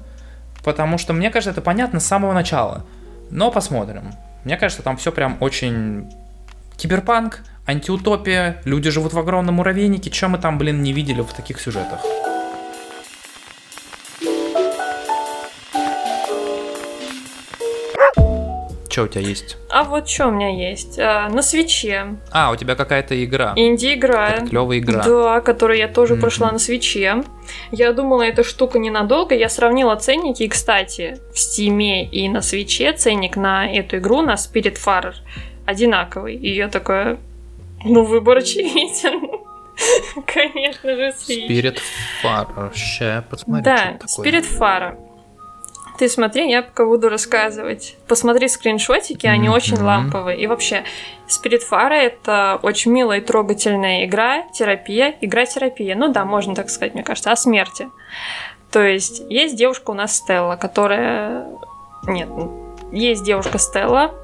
потому что мне кажется, это понятно с самого начала. Но посмотрим. Мне кажется, там все прям очень киберпанк, антиутопия, люди живут в огромном муравейнике, чем мы там, блин, не видели в таких сюжетах. Что у тебя есть? А вот что у меня есть? А, на свече. А, у тебя какая-то игра. Инди-игра. Клевая игра. Да, которую я тоже Мгм. прошла на свече. Я думала, эта штука ненадолго. Я сравнила ценники. И, кстати, в Стиме и на свече ценник на эту игру, на Spirit Farer, одинаковый. И я такая, ну, выбор очевиден. Конечно же, Switch. Spirit Far. Ща посмотрю, Да. Spirit Fara. Ты смотри, я пока буду рассказывать. Посмотри скриншотики, они Мгм. очень ламповые. И вообще, Spirit Fara это очень милая и трогательная игра, терапия, игра-терапия. Ну да, можно так сказать, мне кажется, о смерти. То есть, есть девушка у нас Стелла, которая... Нет, есть девушка Стелла,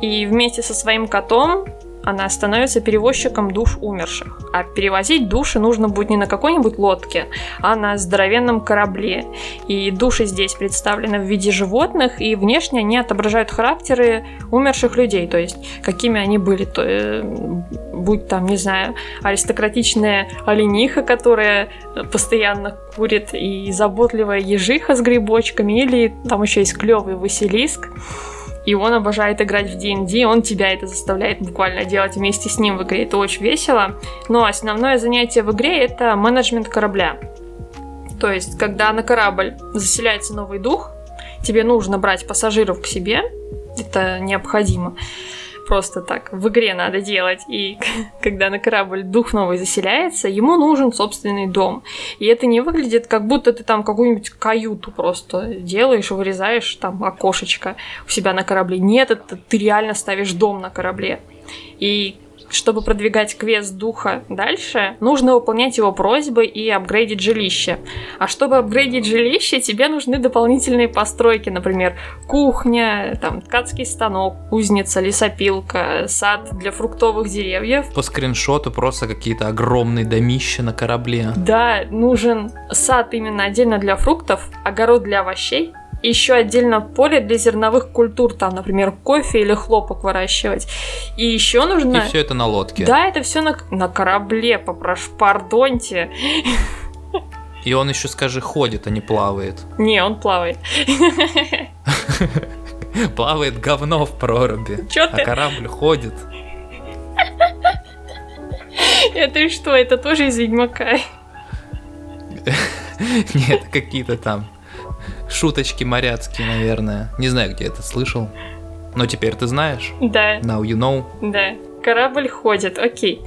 и вместе со своим котом она становится перевозчиком душ умерших. А перевозить души нужно будет не на какой-нибудь лодке, а на здоровенном корабле. И души здесь представлены в виде животных, и внешне они отображают характеры умерших людей, то есть какими они были. То, э, будь там, не знаю, аристократичная олениха, которая постоянно курит, и заботливая ежиха с грибочками, или там еще есть клевый Василиск, и он обожает играть в D&D, он тебя это заставляет буквально делать вместе с ним в игре, это очень весело. Но основное занятие в игре это менеджмент корабля. То есть, когда на корабль заселяется новый дух, тебе нужно брать пассажиров к себе, это необходимо. Просто так, в игре надо делать. И когда на корабль дух новый заселяется, ему нужен собственный дом. И это не выглядит, как будто ты там какую-нибудь каюту просто делаешь, вырезаешь там окошечко у себя на корабле. Нет, это ты реально ставишь дом на корабле. И чтобы продвигать квест духа дальше, нужно выполнять его просьбы и апгрейдить жилище. А чтобы апгрейдить жилище, тебе нужны дополнительные постройки, например, кухня, там, ткацкий станок, кузница, лесопилка, сад для фруктовых деревьев. По скриншоту просто какие-то огромные домища на корабле. Да, нужен сад именно отдельно для фруктов, огород для овощей, еще отдельно поле для зерновых культур, там, например, кофе или хлопок выращивать. И еще нужно... И все это на лодке. Да, это все на, на корабле, попрошу, пардоньте. И он еще, скажи, ходит, а не плавает. Не, он плавает. Плавает говно в проруби. Чё а ты? корабль ходит. Это что, это тоже из Ведьмака? Нет, какие-то там шуточки моряцкие, наверное. Не знаю, где это слышал. Но теперь ты знаешь. Да, Now you know. да. Корабль ходит, окей.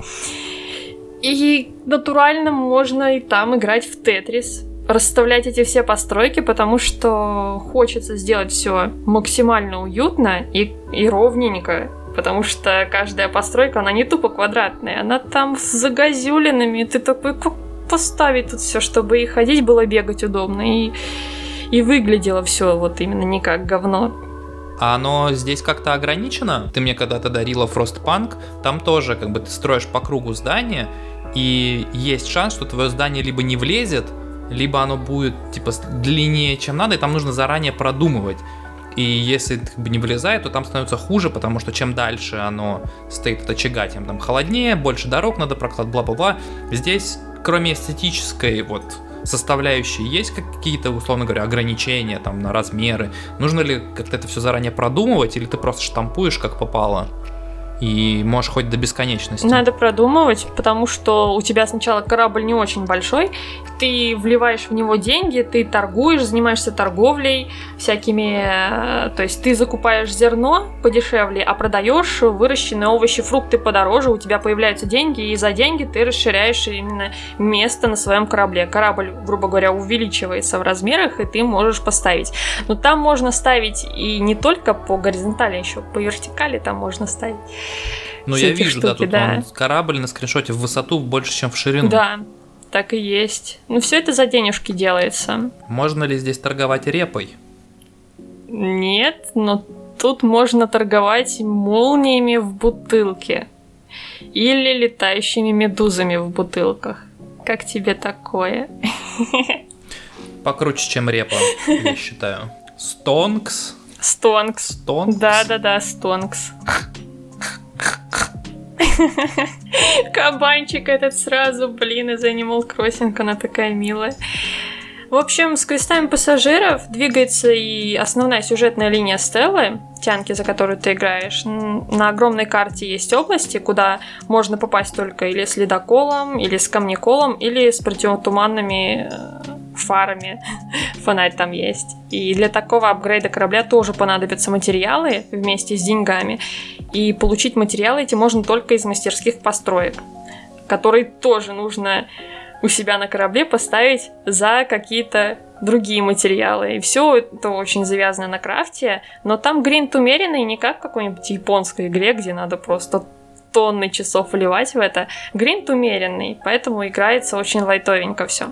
И натурально можно и там играть в Тетрис, расставлять эти все постройки, потому что хочется сделать все максимально уютно и, и ровненько. Потому что каждая постройка, она не тупо квадратная, она там с загазюлинами. Ты такой, как поставить тут все, чтобы и ходить было бегать удобно, и, и выглядело все вот именно не как говно. А оно здесь как-то ограничено? Ты мне когда-то дарила Frostpunk, там тоже как бы ты строишь по кругу здание, и есть шанс, что твое здание либо не влезет, либо оно будет типа длиннее, чем надо, и там нужно заранее продумывать. И если как бы не влезает, то там становится хуже, потому что чем дальше оно стоит от очага, тем там холоднее, больше дорог надо прокладывать, бла-бла-бла. Здесь, кроме эстетической вот составляющей, есть какие-то, условно говоря, ограничения там на размеры? Нужно ли как-то это все заранее продумывать, или ты просто штампуешь как попало? И можешь хоть до бесконечности. Надо продумывать, потому что у тебя сначала корабль не очень большой, ты вливаешь в него деньги, ты торгуешь, занимаешься торговлей всякими, э, то есть ты закупаешь зерно подешевле, а продаешь выращенные овощи, фрукты подороже, у тебя появляются деньги, и за деньги ты расширяешь именно место на своем корабле. Корабль, грубо говоря, увеличивается в размерах, и ты можешь поставить. Но там можно ставить и не только по горизонтали, еще по вертикали там можно ставить. Ну, я вижу, да, штуки, тут да. он, корабль на скриншоте в высоту больше, чем в ширину. Да, так и есть. Ну, все это за денежки делается. Можно ли здесь торговать репой? Нет, но тут можно торговать молниями в бутылке. Или летающими медузами в бутылках. Как тебе такое? Покруче, чем репа, я считаю. Стонкс. Стонкс. Стонкс. Да-да-да, Стонкс. Кабанчик этот сразу, блин, из Animal Crossing, она такая милая. В общем, с квестами пассажиров двигается и основная сюжетная линия Стеллы, тянки, за которую ты играешь. На огромной карте есть области, куда можно попасть только или с ледоколом, или с камнеколом, или с противотуманными э, фарами. Фонарь там есть. И для такого апгрейда корабля тоже понадобятся материалы вместе с деньгами. И получить материалы эти можно только из мастерских построек, которые тоже нужно у себя на корабле поставить за какие-то другие материалы. И все это очень завязано на крафте, но там гринт умеренный, не как в какой-нибудь японской игре, где надо просто тонны часов вливать в это. Гринт умеренный, поэтому играется очень лайтовенько все.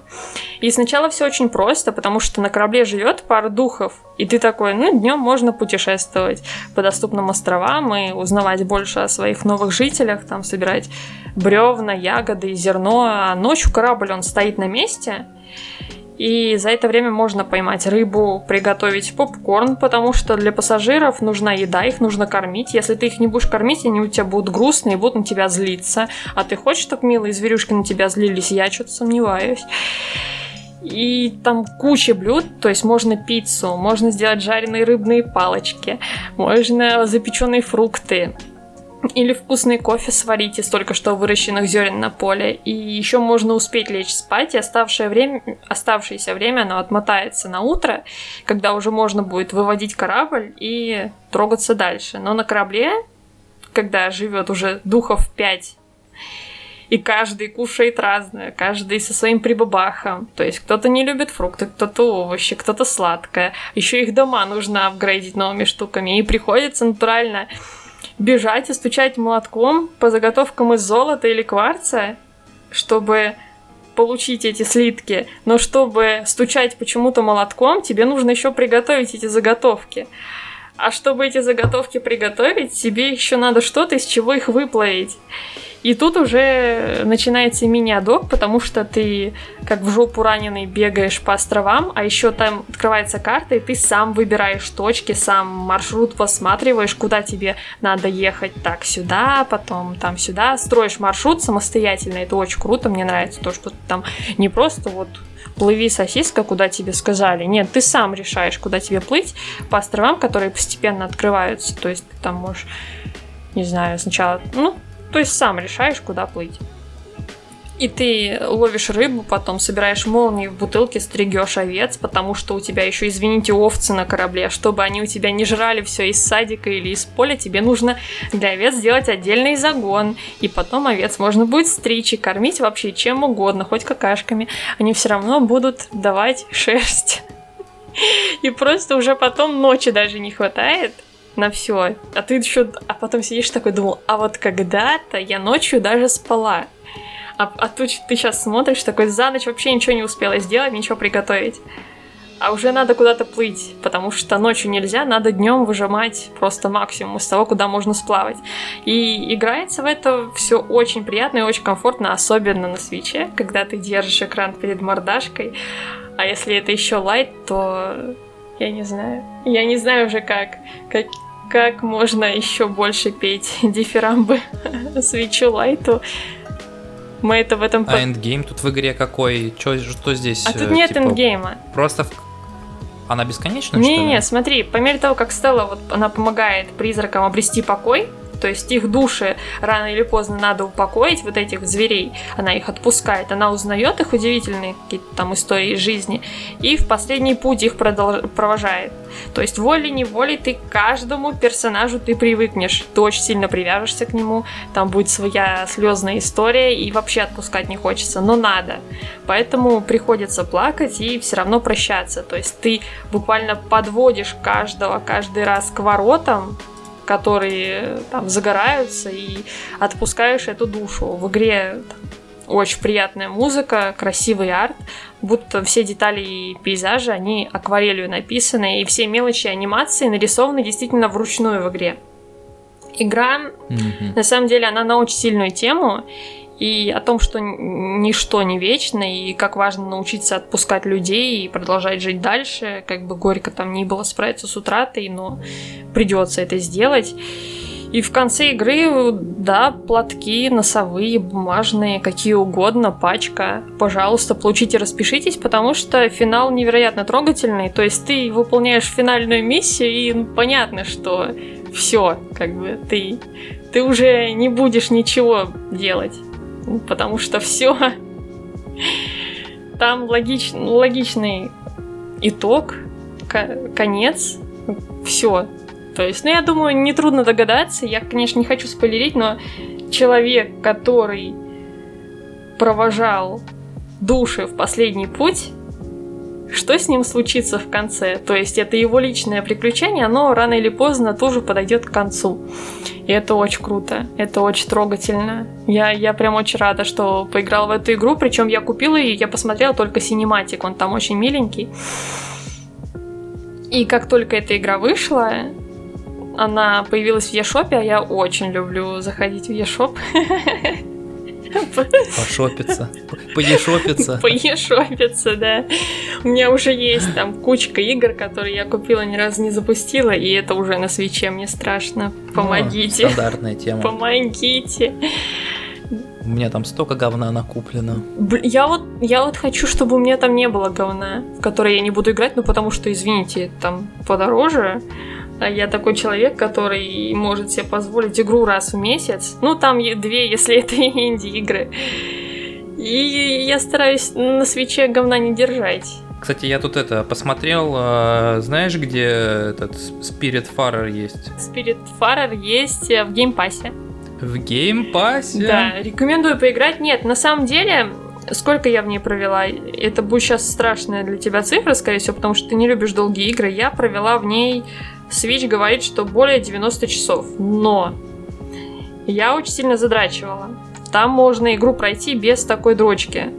И сначала все очень просто, потому что на корабле живет пара духов, и ты такой, ну, днем можно путешествовать по доступным островам и узнавать больше о своих новых жителях, там собирать бревна, ягоды, зерно, а ночью корабль, он стоит на месте, и за это время можно поймать рыбу, приготовить попкорн, потому что для пассажиров нужна еда, их нужно кормить. Если ты их не будешь кормить, они у тебя будут грустные будут на тебя злиться. А ты хочешь, чтобы милые зверюшки на тебя злились? Я что-то сомневаюсь. И там куча блюд, то есть можно пиццу, можно сделать жареные рыбные палочки, можно запеченные фрукты, или вкусный кофе сварить из только что выращенных зерен на поле. И еще можно успеть лечь спать, и оставшее время, оставшееся время оно отмотается на утро, когда уже можно будет выводить корабль и трогаться дальше. Но на корабле, когда живет уже духов 5, и каждый кушает разное, каждый со своим прибабахом. То есть кто-то не любит фрукты, кто-то овощи, кто-то сладкое. Еще их дома нужно апгрейдить новыми штуками. И приходится натурально бежать и стучать молотком по заготовкам из золота или кварца, чтобы получить эти слитки, но чтобы стучать почему-то молотком, тебе нужно еще приготовить эти заготовки. А чтобы эти заготовки приготовить, тебе еще надо что-то, из чего их выплавить. И тут уже начинается мини-адок, потому что ты как в жопу раненый бегаешь по островам, а еще там открывается карта, и ты сам выбираешь точки, сам маршрут посматриваешь, куда тебе надо ехать. Так, сюда, потом там сюда. Строишь маршрут самостоятельно, это очень круто, мне нравится то, что ты там не просто вот плыви сосиска, куда тебе сказали. Нет, ты сам решаешь, куда тебе плыть по островам, которые постепенно открываются. То есть ты там можешь, не знаю, сначала, ну, то есть сам решаешь, куда плыть. И ты ловишь рыбу, потом собираешь молнии в бутылке, стригешь овец, потому что у тебя еще, извините, овцы на корабле. Чтобы они у тебя не жрали все из садика или из поля, тебе нужно для овец сделать отдельный загон. И потом овец можно будет стричь и кормить вообще чем угодно, хоть какашками. Они все равно будут давать шерсть. И просто уже потом ночи даже не хватает на все. А ты еще, а потом сидишь такой, думал, а вот когда-то я ночью даже спала. А, а тут ты сейчас смотришь, такой за ночь вообще ничего не успела сделать, ничего приготовить. А уже надо куда-то плыть, потому что ночью нельзя, надо днем выжимать просто максимум из того, куда можно сплавать. И играется в это все очень приятно и очень комфортно, особенно на свече, когда ты держишь экран перед мордашкой. А если это еще Lite, то я не знаю. Я не знаю уже как. как как можно еще больше петь дифирамбы Switch у Lite у. Мы это в этом... А endgame тут в игре какой? Чё, что здесь? А тут нет типа, endgame а. Просто в... Она бесконечна, Не-не, смотри, по мере того, как Стелла, вот она помогает призракам обрести покой, то есть их души рано или поздно надо упокоить, вот этих зверей. Она их отпускает, она узнает их удивительные какие-то там истории жизни, и в последний путь их продолж... провожает. То есть волей-неволей ты каждому персонажу ты привыкнешь, ты очень сильно привяжешься к нему, там будет своя слезная история, и вообще отпускать не хочется, но надо. Поэтому приходится плакать и все равно прощаться. То есть ты буквально подводишь каждого каждый раз к воротам, которые там загораются и отпускаешь эту душу. В игре очень приятная музыка, красивый арт, будто все детали и пейзажи, они акварелью написаны, и все мелочи анимации нарисованы действительно вручную в игре. Игра, mm-hmm. на самом деле, она на очень сильную тему, и о том, что ничто не вечно, и как важно научиться отпускать людей и продолжать жить дальше, как бы горько там ни было справиться с утратой, но придется это сделать. И в конце игры, да, платки, носовые, бумажные, какие угодно, пачка. Пожалуйста, получите, распишитесь, потому что финал невероятно трогательный. То есть ты выполняешь финальную миссию, и понятно, что все, как бы ты, ты уже не будешь ничего делать потому что все там логич, логичный итог, конец, все. То есть, ну, я думаю, нетрудно догадаться. Я, конечно, не хочу спойлерить, но человек, который провожал души в последний путь, что с ним случится в конце. То есть это его личное приключение, оно рано или поздно тоже подойдет к концу. И это очень круто, это очень трогательно. Я, я прям очень рада, что поиграла в эту игру, причем я купила ее, я посмотрела только синематик, он там очень миленький. И как только эта игра вышла, она появилась в Ешопе, а я очень люблю заходить в Ешоп. Пошопиться. Поешопиться. Поешопиться, да. У меня уже есть там кучка игр, которые я купила, ни разу не запустила, и это уже на свече, мне страшно. Помогите. О, стандартная тема. Помогите. У меня там столько говна накуплено. Я вот, я вот хочу, чтобы у меня там не было говна, в которое я не буду играть, ну потому что, извините, там подороже. А я такой человек, который может себе позволить игру раз в месяц. Ну, там две, если это инди-игры. И я стараюсь на Switch е говна не держать. Кстати, я тут это посмотрел, э, знаешь, где этот Spiritfarer есть? Spiritfarer есть в Game Pass е. В Game Pass е? Да, рекомендую поиграть. Нет, на самом деле, сколько я в ней провела? Это будет сейчас страшная для тебя цифра, скорее всего, потому что ты не любишь долгие игры. Я провела в ней Switch говорит, что более 90 часов. Но я очень сильно задрачивала. Там можно игру пройти без такой дрочки.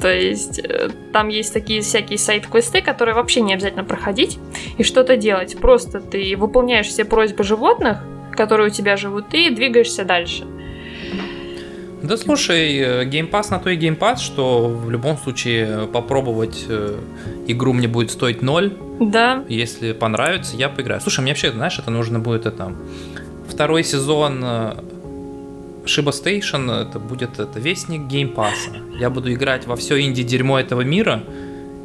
То есть э, там есть такие всякие сайд-квесты, которые вообще не обязательно проходить и что-то делать. Просто ты выполняешь все просьбы животных, которые у тебя живут, и двигаешься дальше. Да слушай, Game Pass на то и Game Pass, что в любом случае попробовать э, игру мне будет стоить ноль. Да. Если понравится, я поиграю. Слушай, мне вообще, знаешь, это нужно будет это второй сезон э, Station, это будет это вестник Game Pass а. Я буду играть во все инди-дерьмо этого мира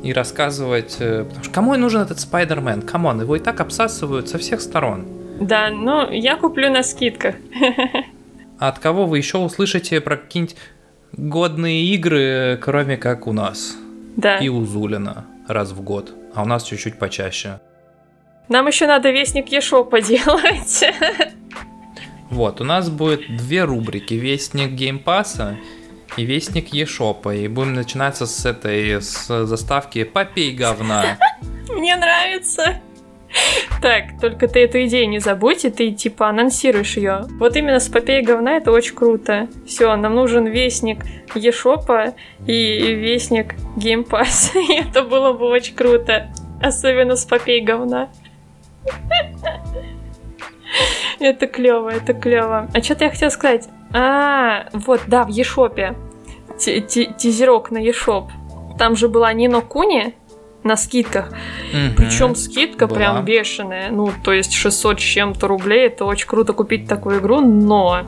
и рассказывать, э, потому что кому нужен этот Spider-Man? Come on, его и так обсасывают со всех сторон. Да, но я куплю на скидках. А от кого вы еще услышите про какие-нибудь годные игры, кроме как у нас? Да. И у Зулина раз в год, а у нас чуть-чуть почаще. Нам еще надо вестник eShop а делать. Вот, у нас будет две рубрики. Вестник Game Pass а и Вестник eShop а. И будем начинаться с этой, с заставки «Попей говна». Мне нравится. Так, только ты эту идею не забудь, и ты типа анонсируешь ее. Вот именно с попей говна это очень круто. Все, нам нужен вестник Ешопа и вестник Геймпас. это было бы очень круто. Особенно с попей говна. это клево, это клево. А что-то я хотела сказать. А, вот, да, в Ешопе. Тизерок на Ешоп. Там же была Нино Куни, на скидках. Угу. Причем скидка Была. прям бешеная. Ну, то есть 600 с чем-то рублей. Это очень круто купить такую игру, но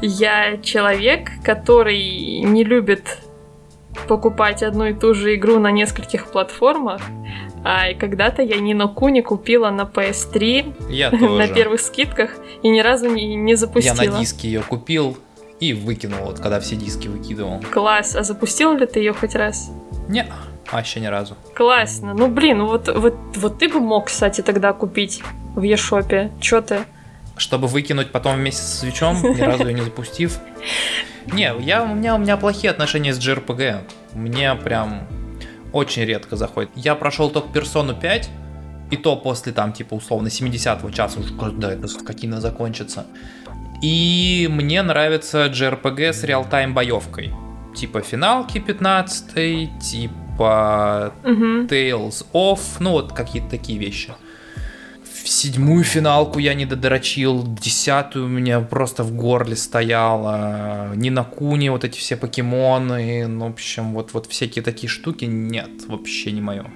я человек, который не любит покупать одну и ту же игру на нескольких платформах. А и когда-то я Нино Куни купила на PS3 я на первых скидках и ни разу не, не запустила. Я на диске ее купил и выкинул, вот когда все диски выкидывал. Класс. А запустил ли ты ее хоть раз? Не. А, еще ни разу. Классно. Ну, блин, ну вот, вот, вот ты бы мог, кстати, тогда купить в Ешопе. Чё ты? Чтобы выкинуть потом вместе с свечом, ни разу ее не запустив. Не, я, у, меня, у меня плохие отношения с JRPG. Мне прям очень редко заходит. Я прошел только персону 5, и то после там, типа, условно, 70-го часа, уже когда это скотина закончится. И мне нравится JRPG с реал-тайм боевкой. Типа финалки 15 типа по угу. Tales of, ну вот какие-то такие вещи. В седьмую финалку я не додорочил, десятую у меня просто в горле стояла, не на куне вот эти все покемоны, ну, в общем, вот, вот всякие такие штуки, нет, вообще не мое.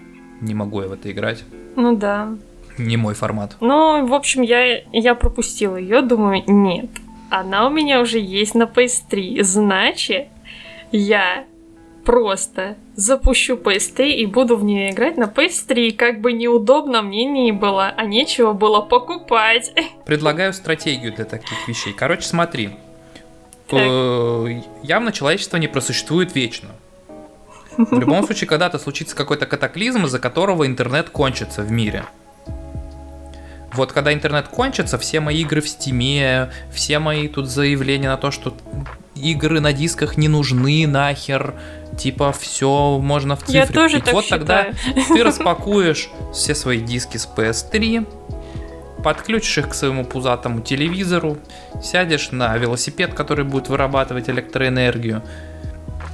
Не могу я в это играть. Ну да. Не мой формат. Ну, в общем, я, я пропустила ее, думаю, нет. Она у меня уже есть на PS3, значит, я просто запущу PS3 и буду в нее играть на PS3, как бы неудобно мне не было, а нечего было покупать. Предлагаю стратегию для таких вещей. Короче, смотри. Так. Явно человечество не просуществует вечно. В любом случае, когда-то случится какой-то катаклизм, из-за которого интернет кончится в мире. Вот когда интернет кончится, все мои игры в стиме, все мои тут заявления на то, что игры на дисках не нужны нахер, типа все можно в цифре Я тоже купить. Так вот считаю. тогда ты распакуешь все свои диски с PS3, подключишь их к своему пузатому телевизору, сядешь на велосипед, который будет вырабатывать электроэнергию,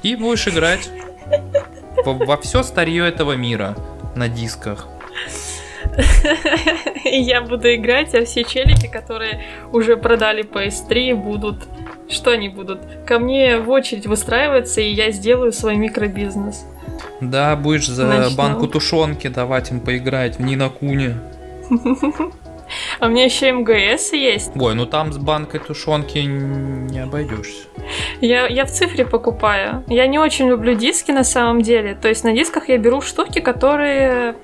и будешь играть во, во все старье этого мира на дисках. Я буду играть, а все челики, которые уже продали PS3, будут что они будут? Ко мне в очередь выстраиваться, и я сделаю свой микробизнес. Да, будешь за Начну. банку тушенки давать им поиграть в Нинакуне. А у меня еще МГС есть. Ой, ну там с банкой тушенки не обойдешься. Я, я в цифре покупаю. Я не очень люблю диски на самом деле. То есть на дисках я беру штуки, которые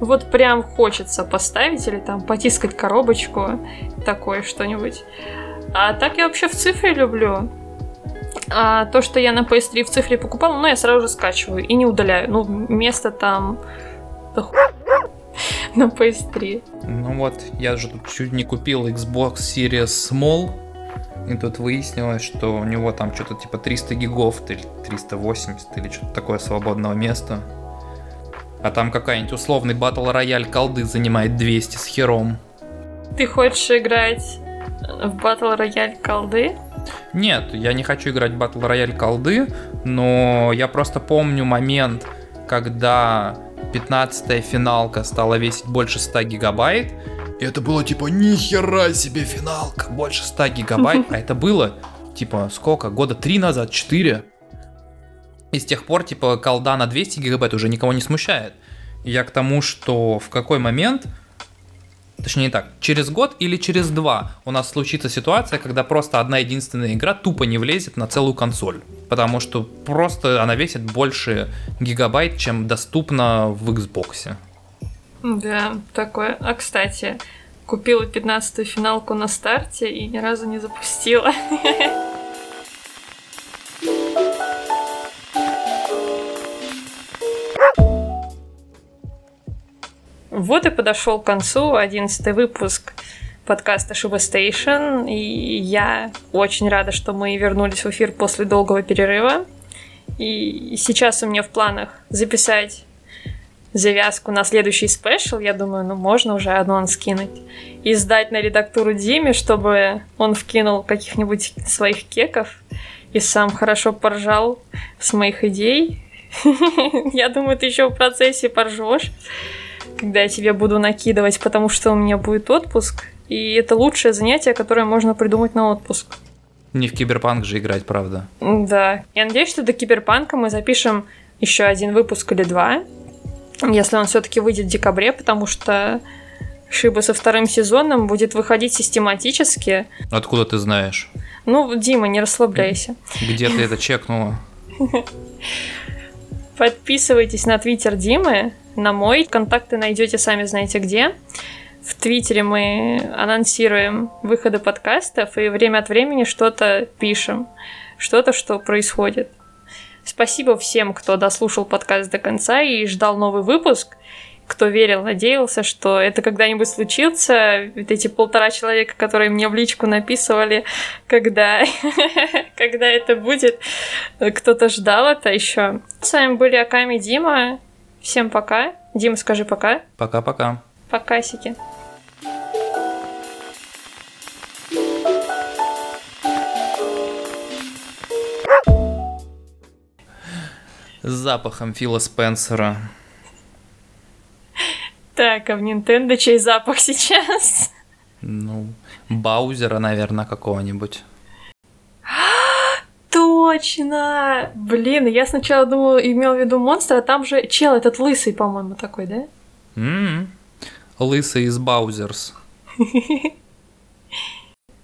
вот прям хочется поставить или там потискать коробочку, такое что-нибудь. А так я вообще в цифре люблю. А то, что я на PS3 в цифре покупала, ну, я сразу же скачиваю и не удаляю. Ну, место там... на PS3. Ну вот, я же тут чуть не купил Xbox Series Small, и тут выяснилось, что у него там что-то типа 300 гигов или 380 или что-то такое свободного места. А там какая-нибудь условный батл рояль колды занимает 200 с хером. Ты хочешь играть в батл рояль колды? Нет, я не хочу играть в батл рояль колды, но я просто помню момент, когда 15-я финалка стала весить больше 100 гигабайт, и это было типа нихера себе финалка, больше 100 гигабайт, а это было типа сколько, года 3 назад, 4. И с тех пор типа колда на 200 гигабайт уже никого не смущает. Я к тому, что в какой момент Точнее не так, через год или через два у нас случится ситуация, когда просто одна единственная игра тупо не влезет на целую консоль. Потому что просто она весит больше гигабайт, чем доступно в Xbox. Да, такое. А кстати, купила 15-ю финалку на старте и ни разу не запустила. Вот и подошел к концу одиннадцатый выпуск подкаста Шуба Стейшн. И я очень рада, что мы вернулись в эфир после долгого перерыва. И сейчас у меня в планах записать завязку на следующий спешл. Я думаю, ну можно уже анонс скинуть. И сдать на редактуру Диме, чтобы он вкинул каких-нибудь своих кеков и сам хорошо поржал с моих идей. Я думаю, ты еще в процессе поржешь когда я тебе буду накидывать, потому что у меня будет отпуск. И это лучшее занятие, которое можно придумать на отпуск. Не в киберпанк же играть, правда. Да. Я надеюсь, что до киберпанка мы запишем еще один выпуск или два. Если он все-таки выйдет в декабре, потому что Шиба со вторым сезоном будет выходить систематически. Откуда ты знаешь? Ну, Дима, не расслабляйся. Где ты это чекнула? Подписывайтесь на твиттер Димы, на мой. Контакты найдете сами знаете где. В Твиттере мы анонсируем выходы подкастов и время от времени что-то пишем, что-то, что происходит. Спасибо всем, кто дослушал подкаст до конца и ждал новый выпуск кто верил, надеялся, что это когда-нибудь случится. Ведь эти полтора человека, которые мне в личку написывали, когда, когда это будет, кто-то ждал это еще. С вами были Аками Дима. Всем пока. Дима, скажи пока. Пока-пока. Покасики. С запахом Фила Спенсера. Так, а в Nintendo чей запах сейчас? Ну, Баузера, наверное, какого-нибудь. Точно! Блин, я сначала думала, имел в виду монстра, а там же чел этот лысый, по-моему, такой, да? М-м. Лысый из Баузерс.